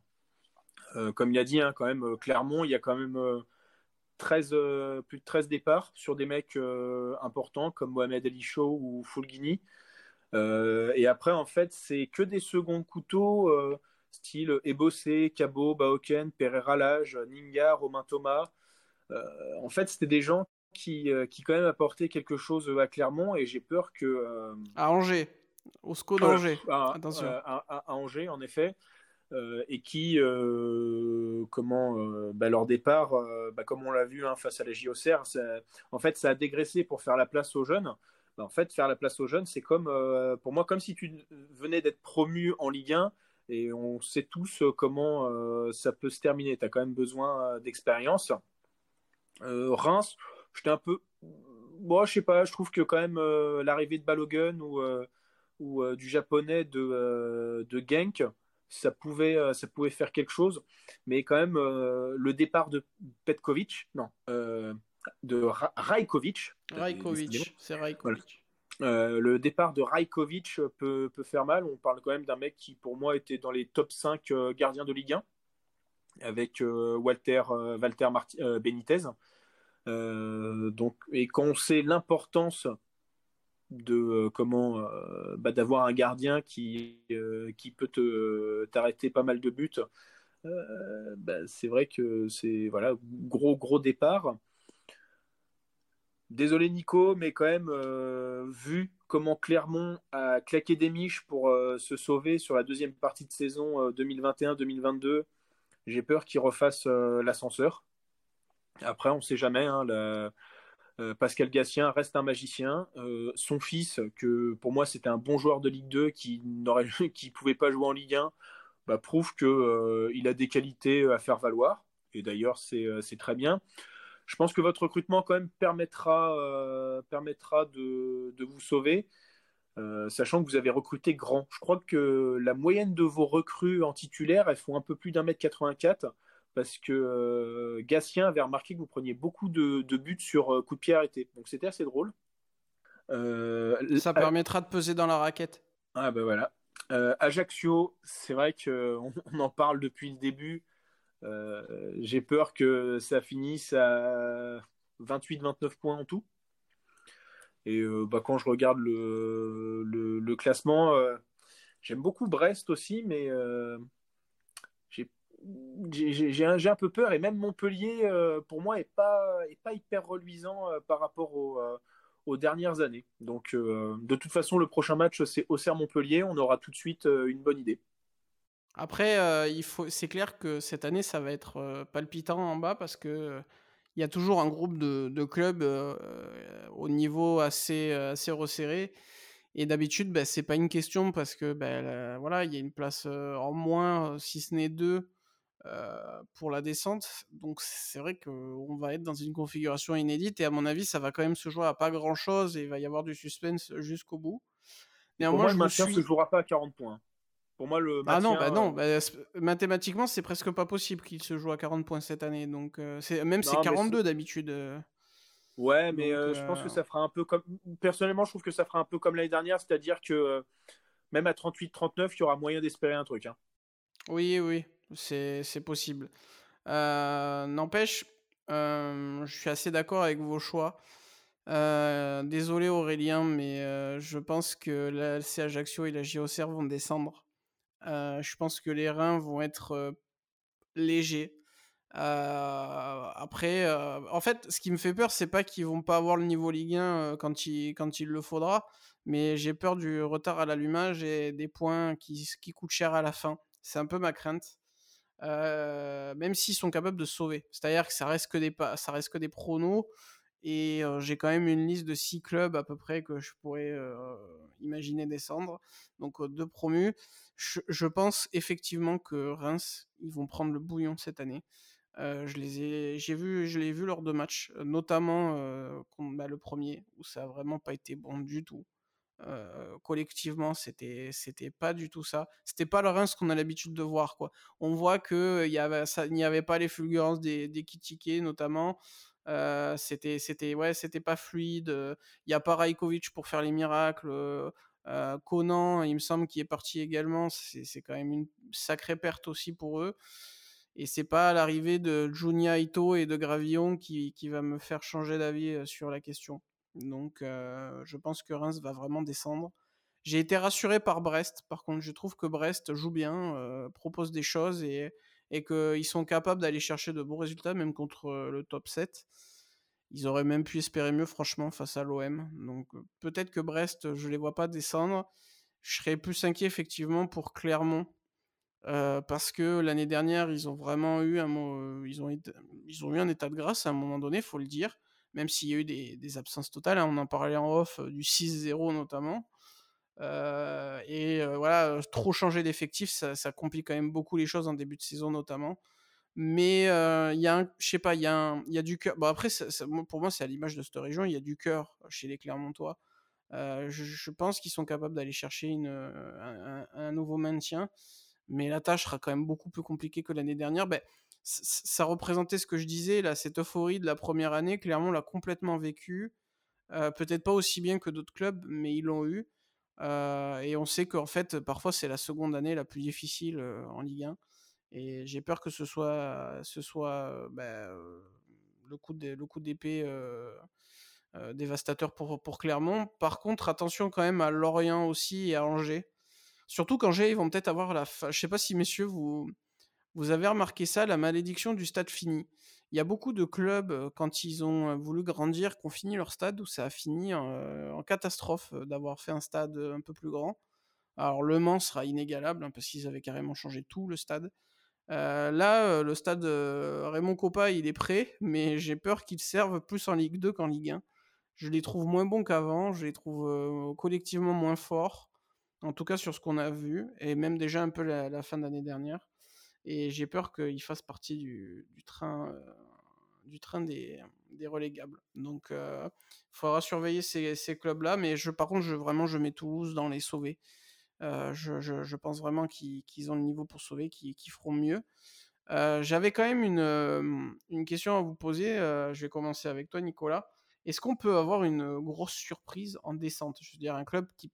Hein. comme il a dit, hein, quand même, Clermont, il y a quand même 13, euh, plus de 13 départs sur des mecs euh, importants comme Mohamed Ali Show ou Fulgini. Euh, et après, en fait, c'est que des seconds couteaux, style Ebossé, Cabo, Baoken, Pereira Lage, Ninga, Romain Thomas. en fait, c'était des gens qui, qui, quand même apportaient quelque chose à Clermont et j'ai peur que. à Angers, au SCO d'Angers. Attention. à, Angers, en effet. Euh, et qui, euh, comment, euh, bah, leur départ, bah, comme on l'a vu hein, face à la JOCR, en fait, ça a dégraissé pour faire la place aux jeunes. Bah, en fait, faire la place aux jeunes, c'est comme, pour moi, comme si tu venais d'être promu en Ligue 1 et on sait tous comment ça peut se terminer. Tu as quand même besoin d'expérience. Reims, j'étais un peu. Bon, je sais pas, je trouve que quand même l'arrivée de Balogun ou ou du japonais de, de Genk, ça pouvait, ça pouvait faire quelque chose. Mais quand même, le départ de Petkovic, non, de Rajkovic. Rajkovic, c'est Rajkovic. le départ de Rajkovic peut, peut, faire mal. On parle quand même d'un mec qui, pour moi, était dans les top 5 gardiens de Ligue 1 avec Walter, Walter Benitez. donc, et quand on sait l'importance de comment bah, d'avoir un gardien qui, qui peut te, t'arrêter pas mal de buts, bah, c'est vrai que c'est voilà gros gros départ. Désolé Nico, mais quand même, vu comment Clermont a claqué des miches pour se sauver sur la deuxième partie de saison 2021-2022, j'ai peur qu'il refasse euh, l'ascenseur. Après, on ne sait jamais. Hein, euh, Pascal Gatien reste un magicien. Euh, son fils, que pour moi c'était un bon joueur de Ligue 2 qui ne qui pouvait pas jouer en Ligue 1, bah, prouve qu'il a des qualités à faire valoir. Et d'ailleurs, c'est très bien. Je pense que votre recrutement quand même permettra, de, de, vous sauver. Euh, sachant que vous avez recruté grand. Je crois que la moyenne de vos recrues en titulaire, elles font un peu plus d'un mètre 84 parce que euh, Gatien avait remarqué que vous preniez beaucoup de, buts sur euh, coup de pied arrêté. Donc c'était assez drôle. Ça permettra de peser dans la raquette. Ah ben voilà. Ajaccio, c'est vrai qu'on on en parle depuis le début. J'ai peur que ça finisse à 28-29 points en tout. Et euh, bah, quand je regarde le, le, classement, euh, j'aime beaucoup Brest aussi, mais euh, j'ai un, un, peu peur. Et même Montpellier, pour moi, n'est pas, est pas hyper reluisant par rapport aux dernières années. Donc, de toute façon, le prochain match, c'est Auxerre-Montpellier. On aura tout de suite une bonne idée. Après, il faut, c'est clair que cette année, ça va être palpitant en bas parce que il y a toujours un groupe de, clubs euh, au niveau assez, euh, assez resserré. Et d'habitude, ben, c'est pas une question parce que ben, voilà, il y a une place euh, en moins, si ce n'est deux, pour la descente. Donc c'est vrai qu'on va être dans une configuration inédite et à mon avis, ça va quand même se jouer à pas grand chose et il va y avoir du suspense jusqu'au bout. Néanmoins, je le maintien ne se jouera pas à 40 points. Pour moi, le Ah non, bah non, bah, mathématiquement, c'est presque pas possible qu'il se joue à 40 points cette année. Donc, euh, c'est même c'est 42 d'habitude. Euh. Ouais, mais euh, je pense que ça fera un peu comme. Personnellement, je trouve que ça fera un peu comme l'année dernière, c'est-à-dire que même à 38-39, il y aura moyen d'espérer un truc. Hein. Oui, oui, c'est possible. N'empêche, je suis assez d'accord avec vos choix. désolé Aurélien, mais je pense que la LC Ajaccio et la JOCR vont descendre. Euh, je pense que les reins vont être légers. après, en fait, ce qui me fait peur, c'est pas qu'ils vont pas avoir le niveau Ligue 1 quand, il, quand il le faudra, mais j'ai peur du retard à l'allumage et des points qui, qui coûtent cher à la fin. C'est un peu ma crainte. Même s'ils sont capables de sauver. C'est-à-dire que ça reste que des, ça reste que des pronos. Et j'ai quand même une liste de six clubs à peu près que je pourrais imaginer descendre. Donc deux promus. Je, pense effectivement que Reims, ils vont prendre le bouillon cette année. je les ai, j'ai vu, je l'ai vu lors de matchs, notamment bah, le premier où ça a vraiment pas été bon du tout. Collectivement, c'était c'était pas du tout ça. C'était pas le Reims qu'on a l'habitude de voir quoi. On voit que il y avait n'y avait pas les fulgurances des des notamment. C'était c'était ouais c'était pas fluide. Il y a pas Rajkovic pour faire les miracles. Conan il me semble qu'il est parti également. C'est quand même une sacrée perte aussi pour eux. Et c'est pas l'arrivée de Junya Ito et de Gravillon qui, qui va me faire changer d'avis sur la question donc je pense que Reims va vraiment descendre j'ai été rassuré par Brest par contre je trouve que Brest joue bien propose des choses et et qu'ils sont capables d'aller chercher de bons résultats, même contre le top 7. Ils auraient même pu espérer mieux, franchement, face à l'OM. Donc peut-être que Brest, je ne les vois pas descendre. Je serais plus inquiet, effectivement, pour Clermont. parce que l'année dernière, ils ont vraiment eu un, ils ont, ils ont eu un état de grâce à un moment donné, faut le dire. Même s'il y a eu des, absences totales, hein. on en parlait en off du 6-0 notamment. Et voilà, trop changer d'effectif, ça, complique quand même beaucoup les choses en début de saison notamment. Mais il y a, sais pas, il y, a du cœur. Bon après, pour moi, c'est à l'image de cette région, il y a du cœur chez les Clermontois. je, pense qu'ils sont capables d'aller chercher une, un, nouveau maintien, mais la tâche sera quand même beaucoup plus compliquée que l'année dernière. Ben, ça représentait ce que je disais, là, cette euphorie de la première année. Clairement, on l'a complètement vécu. Peut-être pas aussi bien que d'autres clubs, mais ils l'ont eu. et on sait qu'en fait, parfois, c'est la seconde année la plus difficile en Ligue 1. Et j'ai peur que ce soit, ce soit ben, le coup d'épée dévastateur pour, Clermont. Par contre, attention quand même à Lorient aussi et à Angers. Surtout qu'Angers, ils vont peut-être avoir la. Je sais pas si, messieurs, vous, vous avez remarqué ça, la malédiction du stade fini. Il y a beaucoup de clubs, quand ils ont voulu grandir, qui ont fini leur stade, où ça a fini en, catastrophe d'avoir fait un stade un peu plus grand. Alors Le Mans sera inégalable, hein, parce qu'ils avaient carrément changé tout le stade. là, le stade Raymond Coppa, il est prêt, mais j'ai peur qu'il serve plus en Ligue 2 qu'en Ligue 1. Je les trouve moins bons qu'avant, je les trouve collectivement moins forts, en tout cas sur ce qu'on a vu, et même déjà un peu la fin d'année dernière. Et j'ai peur qu'il fasse partie du, train, euh, du train des, relégables. Donc, il euh, faudra surveiller ces, clubs-là. Mais je, par contre, je, vraiment, je mets Toulouse dans les sauvés. Euh, je, pense vraiment qu'ils ont le niveau pour sauver, qu'ils feront mieux. J'avais quand même une, une, question à vous poser. je vais commencer avec toi, Nicolas. Est-ce qu'on peut avoir une grosse surprise en descente? Je veux dire, un club qui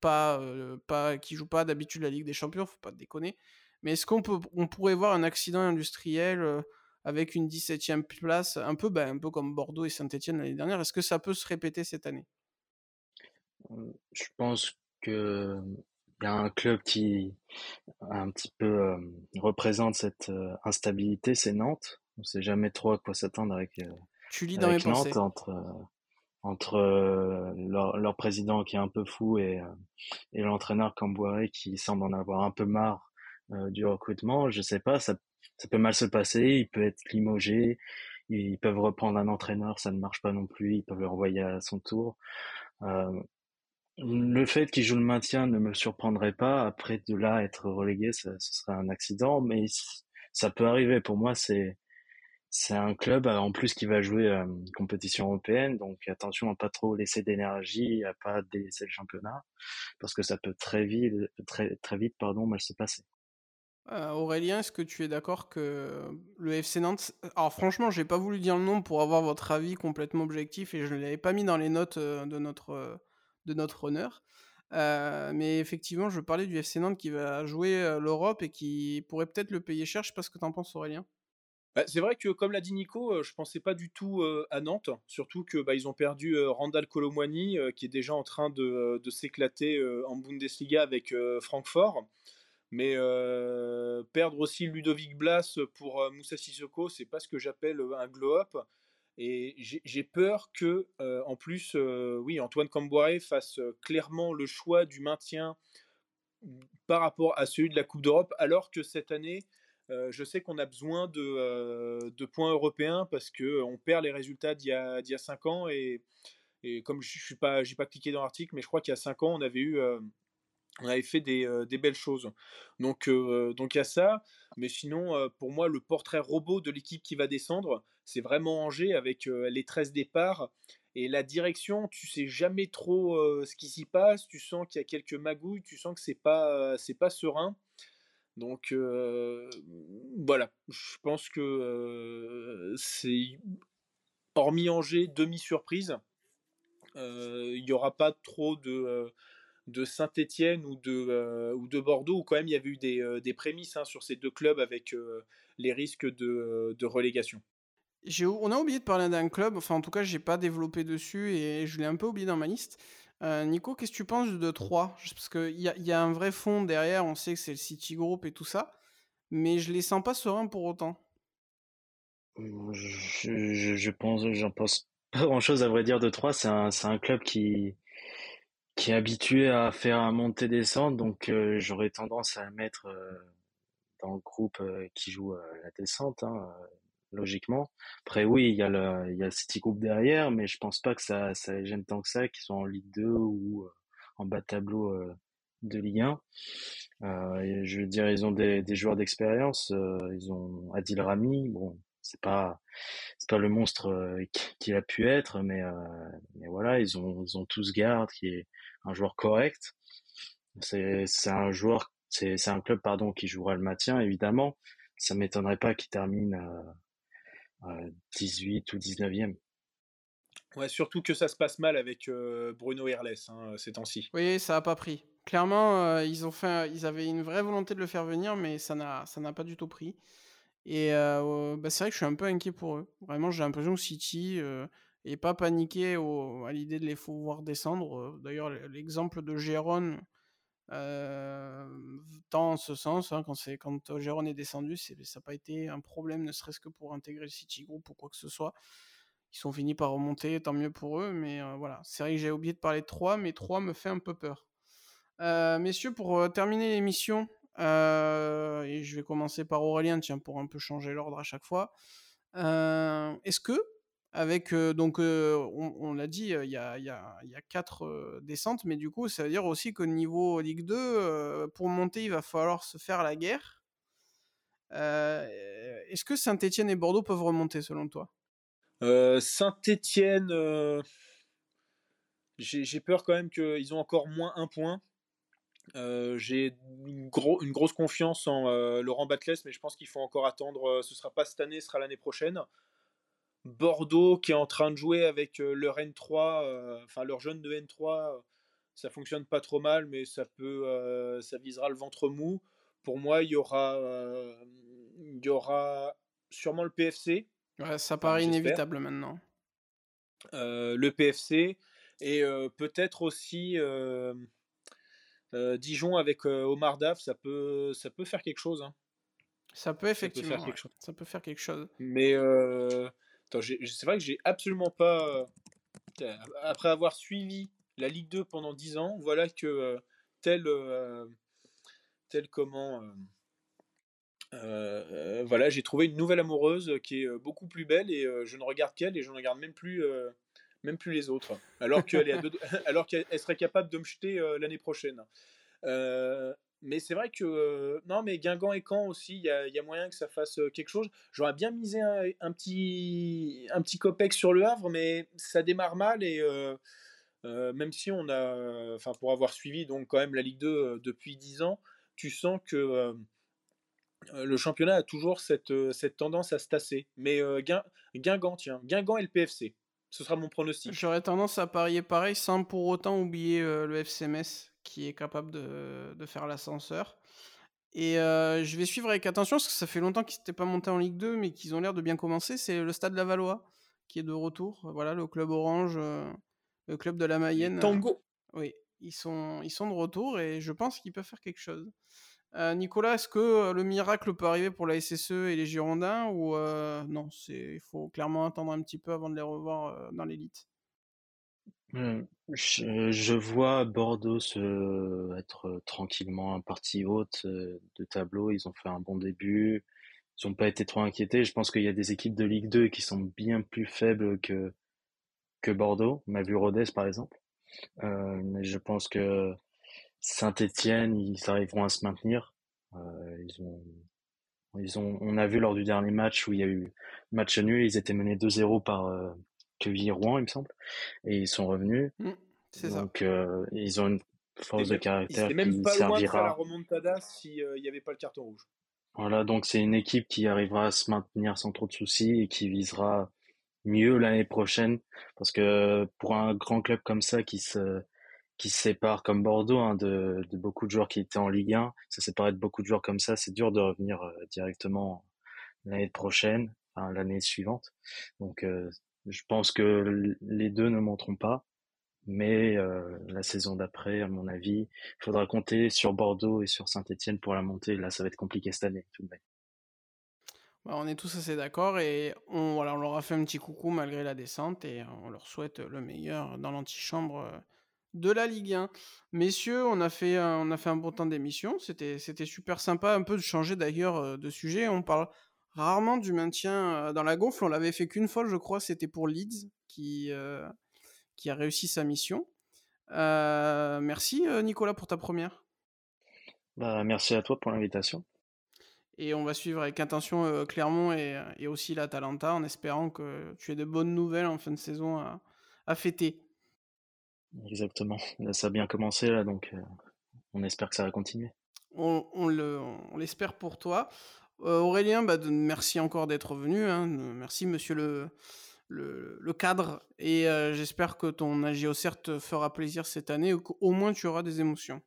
pas, pas qui joue pas d'habitude la Ligue des Champions, faut pas déconner, mais est-ce qu'on peut, on pourrait voir un accident industriel euh, avec une 17e place, un peu, ben, un peu comme Bordeaux et Saint-Etienne l'année dernière? Est-ce que ça peut se répéter cette année? Euh, Je pense que il y a un club qui un petit peu euh, représente cette instabilité, c'est Nantes. On ne sait jamais trop à quoi s'attendre avec, tu lis dans mes Nantes entre entre leur, leur, président qui est un peu fou et, et l'entraîneur Camboire qui semble en avoir un peu marre euh, du recrutement. Je sais pas, ça, ça peut mal se passer. Il peut être limogé. Ils peuvent reprendre un entraîneur, ça ne marche pas non plus. Ils peuvent le renvoyer à son tour. Euh, le fait qu'il joue le maintien ne me surprendrait pas. Après, de là, être relégué, ce serait un accident, mais ça peut arriver. Pour moi, c'est c'est un club en plus qui va jouer euh, compétition européenne, donc attention à pas trop laisser d'énergie, à pas délaisser le championnat, parce que ça peut très vite, très très vite, pardon, mal se passer. Euh, Aurélien, est-ce que tu es d'accord que le FC Nantes. Alors, franchement, j'ai pas voulu dire le nom pour avoir votre avis complètement objectif et je ne l'avais pas mis dans les notes euh, de notre, euh, de notre honneur. mais effectivement, je parlais du FC Nantes qui va jouer l'Europe et qui pourrait peut-être le payer cher. Je sais pas ce que tu en penses, Aurélien. Bah, c'est vrai que, comme l'a dit Nico, je pensais pas du tout à Nantes, surtout que bah, ils ont perdu Randall Colomwani, qui est déjà en train de, de s'éclater en Bundesliga avec Francfort. Mais perdre aussi Ludovic Blas pour euh, Moussa Sissoko, c'est pas ce que j'appelle un glow-up. Et j'ai peur que, en plus, oui, Antoine Camboire fasse clairement le choix du maintien par rapport à celui de la Coupe d'Europe, alors que cette année, je sais qu'on a besoin de, points européens parce qu'on perd les résultats d'il y a, 5 ans. Et, comme je n'ai pas, pas cliqué dans l'article, mais je crois qu'il y a 5 ans, on avait eu on avait fait des, belles choses. Donc donc il y a ça, mais sinon pour moi le portrait robot de l'équipe qui va descendre, c'est vraiment Angers avec les 13 départs et la direction, tu sais jamais trop ce qui s'y passe, tu sens qu'il y a quelques magouilles, tu sens que c'est pas pas serein. Donc voilà, je pense que c'est hormis Angers demi surprise, il n'y aura pas trop de de Saint-Étienne ou, de, euh, ou de Bordeaux, où quand même il y avait eu des, euh, des prémices hein, sur ces deux clubs avec euh, les risques de, de relégation. On a oublié de parler d'un club, enfin en tout cas j'ai pas développé dessus et je l'ai un peu oublié dans ma liste. Nico, qu'est-ce que tu penses de 3 Parce qu'il y a, y a un vrai fond derrière, on sait que c'est le City Group et tout ça, mais je les sens pas sereins pour autant. Je, je, pense, j'en pense pas grand chose à vrai dire de 3. C'est un, un club qui, qui est habitué à faire un montée-descente, donc euh, j'aurais tendance à le mettre euh, dans le groupe euh, qui joue la descente, hein, logiquement. Après, oui, il y a le, il y a City Group derrière, mais je pense pas que ça, ça les gêne tant que ça, qu'ils sont en Ligue 2 ou en bas de tableau de Ligue 1. je veux dire, ils ont des, des joueurs d'expérience. ils ont Adil Rami, bon, c'est pas c'est pas le monstre qu'il a pu être, mais mais voilà, ils ont ils ont tous garde qui est un joueur correct. C'est c'est un joueur c'est c'est un club pardon qui jouera le maintien évidemment. Ça m'étonnerait pas qu'il termine à 18 ou 19e. Ouais, surtout que ça se passe mal avec Bruno Irles hein, ces temps-ci. Oui, ça a pas pris. Clairement, ils ont fait, ils avaient une vraie volonté de le faire venir, mais ça n'a, ça n'a pas du tout pris. Et bah, c'est vrai que je suis un peu inquiet pour eux. Vraiment, j'ai l'impression que City n'est pas paniqué à l'idée de les voir descendre. D'ailleurs, l'exemple de Gérone tend en ce sens. Hein, quand, c'est, quand Gérone est descendu, c'est, ça n'a pas été un problème, ne serait-ce que pour intégrer le City Group ou quoi que ce soit. Ils sont finis par remonter, tant mieux pour eux. Mais voilà, c'est vrai que j'ai oublié de parler de 3, mais 3 me fait un peu peur. messieurs, pour terminer l'émission, euh, et je vais commencer par Aurélien, tiens, pour un peu changer l'ordre à chaque fois. Euh, est-ce que, avec, euh, donc, on, l'a dit, il y a, quatre descentes, mais du coup, ça veut dire aussi qu'au niveau Ligue 2, pour monter, il va falloir se faire la guerre. Est-ce que Saint-Etienne et Bordeaux peuvent remonter, selon toi? Saint-Etienne, j'ai peur quand même qu'ils ont encore moins un point. Euh, j'ai une, une, grosse confiance en euh, Laurent Batles, mais je pense qu'il faut encore attendre. Euh, ce sera pas cette année, ce sera l'année prochaine. Bordeaux qui est en train de jouer avec leur N3, enfin leur jeune de N3, ça fonctionne pas trop mal, mais ça peut, ça visera le ventre mou. Pour moi, il y aura, il y aura sûrement le PFC. ça paraît inévitable maintenant. le PFC et peut-être aussi euh, Dijon avec euh, Omar Daf, ça peut, ça peut faire quelque chose. Hein. Ça peut effectivement. Ça peut faire, quelque, chose. Ça peut faire quelque chose. Mais euh, c'est vrai que j'ai absolument pas. Après avoir suivi la Ligue 2 pendant 10 ans, voilà que tel, tel comment. voilà, j'ai trouvé une nouvelle amoureuse qui est beaucoup plus belle et je ne regarde qu'elle et je ne regarde même plus, même plus les autres. Alors qu'elle serait capable de me jeter l'année prochaine. mais c'est vrai que non, mais Guingamp et Caen aussi, il y, y a, moyen que ça fasse quelque chose. J'aurais bien misé un, petit un petit copec sur le Havre, mais ça démarre mal et même si on a, enfin pour avoir suivi donc quand même la Ligue 2 depuis 10 ans, tu sens que le championnat a toujours cette, cette tendance à se tasser. Mais Guingamp, tiens, Guingamp et le PFC. Ce sera mon pronostic. J'aurais tendance à parier pareil sans pour autant oublier euh, le FCMS qui est capable de, de faire l'ascenseur. Et euh, je vais suivre avec attention parce que ça fait longtemps qu'ils n'étaient pas montés en Ligue 2 mais qu'ils ont l'air de bien commencer. C'est le Stade Lavallois qui est de retour. Voilà, le club orange, euh, le club de la Mayenne. Tango. oui, ils sont, ils sont de retour et je pense qu'ils peuvent faire quelque chose. Euh, Nicolas, est-ce que euh, le miracle peut arriver pour la SSE et les Girondins ou euh, non Il faut clairement attendre un petit peu avant de les revoir dans l'élite? Je, vois Bordeaux se être tranquillement un parti haute de tableau. Ils ont fait un bon début. Ils n'ont pas été trop inquiétés. Je pense qu'il y a des équipes de Ligue 2 qui sont bien plus faibles que, que Bordeaux. On a vu Rodez par exemple. mais je pense que Saint-Étienne, ils arriveront à se maintenir. Euh, ils ont, ils ont, on a vu lors du dernier match où il y a eu match nul, ils étaient menés 2-0 par euh, Quevilly-Rouen, il me semble, et ils sont revenus. Mmh, Donc euh, ils ont une force de caractère qui même pas servira. Loin de la remontada s'il n'y avait pas le carton rouge. Voilà, donc c'est une équipe qui arrivera à se maintenir sans trop de soucis et qui visera mieux l'année prochaine parce que pour un grand club comme ça qui se qui sépare comme Bordeaux hein, de, beaucoup de joueurs qui étaient en Ligue 1. Ça séparer de beaucoup de joueurs comme ça, c'est dur de revenir euh, directement l'année prochaine, l'année suivante. Donc euh, je pense que les deux ne monteront pas, mais euh, la saison d'après, à mon avis, il faudra compter sur Bordeaux et sur Saint-Etienne pour la montée. Là, ça va être compliqué cette année. Bah, on est tous assez d'accord et on leur a fait un petit coucou malgré la descente et on leur souhaite le meilleur dans l'antichambre de la Ligue 1. Messieurs, on a fait un, on a fait un bon temps d'émission. C'était, c'était super sympa, un peu de changer d'ailleurs euh, de sujet. On parle rarement du maintien euh, dans la gonfle. On l'avait fait qu'une fois, je crois. C'était pour Leeds qui, euh, qui a réussi sa mission. merci Nicolas pour ta première. Bah, merci à toi pour l'invitation. Et on va suivre avec attention Clermont et, et, aussi l'Atalanta en espérant que tu aies de bonnes nouvelles en fin de saison à, à fêter. Exactement. ça a bien commencé là, donc on espère que ça va continuer. On, on l'espère pour toi. Aurélien, bah, merci encore d'être venu. Hein. Merci, monsieur le, le, cadre. Et j'espère que ton AGOCERT te fera plaisir cette année, ou qu'au moins tu auras des émotions.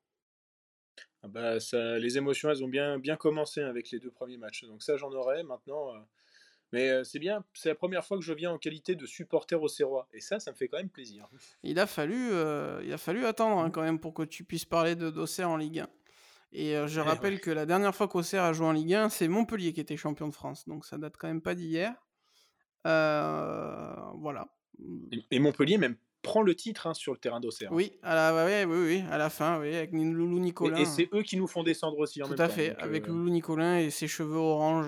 Ah bah, ça, les émotions, elles ont bien, bien commencé avec les deux premiers matchs. Donc ça, j'en aurai maintenant. Mais c'est bien, c'est la première fois que je viens en qualité de supporter au Serrois. Et ça, ça me fait quand même plaisir. Il a fallu, il a fallu attendre hein, quand même pour que tu puisses parler de d'Auxerre en Ligue 1. Et je rappelle que la dernière fois qu'Auxerre a joué en Ligue 1, c'est Montpellier qui était champion de France. Donc ça date quand même pas d'hier. voilà. Et Montpellier même prend le titre hein, sur le terrain d'Auxerre. Oui, à la, oui, oui, à la fin, oui, avec Loulou Nicolin. Et, c'est eux qui nous font descendre aussi en Tout à fait, avec Loulou Nicolin et ses cheveux orange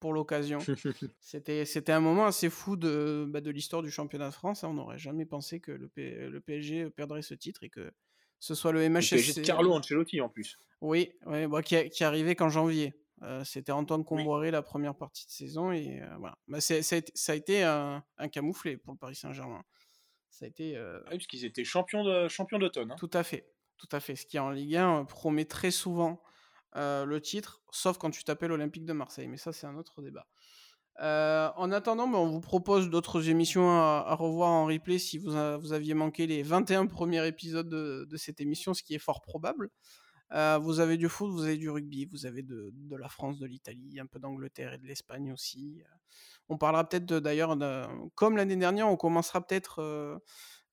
pour l'occasion. c'était, c'était un moment assez fou de, bah, de l'histoire du championnat de France. Hein. On n'aurait jamais pensé que le, le PSG perdrait ce titre et que ce soit le MHSC. Le PSG de Carlo Ancelotti en plus. Oui, ouais, bah, qui, qui arrivait qu'en janvier. Euh, c'était Antoine Comboiré la première partie de saison et euh, voilà. Bah, ça, a été, un, camouflé pour le Paris Saint-Germain. Ça a été. Euh... Ah puisqu'ils étaient champions de champions d'automne. Hein. Tout à fait, tout à fait. Ce qui en Ligue 1 promet très souvent euh, le titre, sauf quand tu t'appelles Olympique de Marseille. Mais ça, c'est un autre débat. en attendant, bah, on vous propose d'autres émissions à, revoir en replay si vous, vous, aviez manqué les 21 premiers épisodes de, cette émission, ce qui est fort probable. Euh, vous avez du foot, vous avez du rugby, vous avez de, la France, de l'Italie, un peu d'Angleterre et de l'Espagne aussi. Euh. On parlera peut-être d'ailleurs, comme l'année dernière, on commencera peut-être, euh,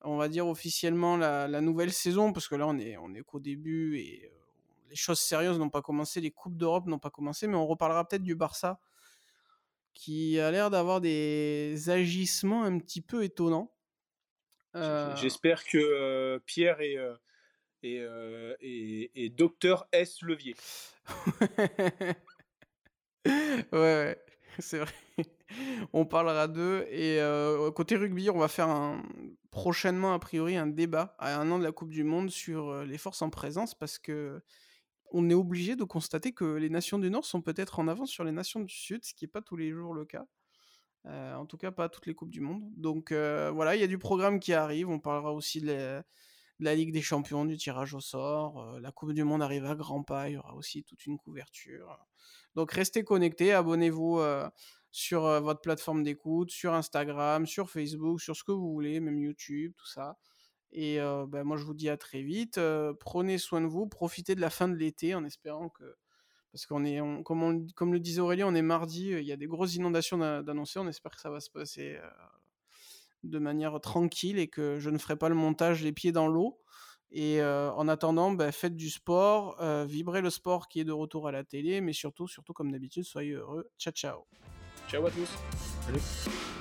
on va dire officiellement la, la, nouvelle saison, parce que là on est, on est qu'au début et les choses sérieuses n'ont pas commencé, les Coupes d'Europe n'ont pas commencé, mais on reparlera peut-être du Barça, qui a l'air d'avoir des agissements un petit peu étonnants. J'espère que Pierre et et, euh, et, et, Docteur S. Levier. ouais, ouais. c'est vrai. on parlera d'eux. Et euh, côté rugby, on va faire un, prochainement, a priori, un débat à un an de la Coupe du Monde sur euh, les forces en présence parce que on est obligé de constater que les nations du Nord sont peut-être en avance sur les nations du Sud, ce qui n'est pas tous les jours le cas. en tout cas, pas toutes les Coupes du Monde. Donc voilà, il y a du programme qui arrive. On parlera aussi de la Ligue des Champions, du tirage au sort. Euh, la Coupe du Monde arrive à grands pas, il y aura aussi toute une couverture. Donc restez connectés, abonnez-vous euh, sur euh, votre plateforme d'écoute, sur Instagram, sur Facebook, sur ce que vous voulez, même YouTube, tout ça. Et ben, moi je vous dis à très vite. prenez soin de vous, profitez de la fin de l'été en espérant que parce qu'on est, comme, comme, le disait Aurélie, on est mardi, il y a des grosses inondations d'annoncer, on espère que ça va se passer de manière tranquille et que je ne ferai pas le montage les pieds dans l'eau. Et euh, en attendant, bah, faites du sport, euh, vibrez le sport qui est de retour à la télé, mais surtout, surtout comme d'habitude, soyez heureux. Ciao, ciao. Ciao à tous. Salut.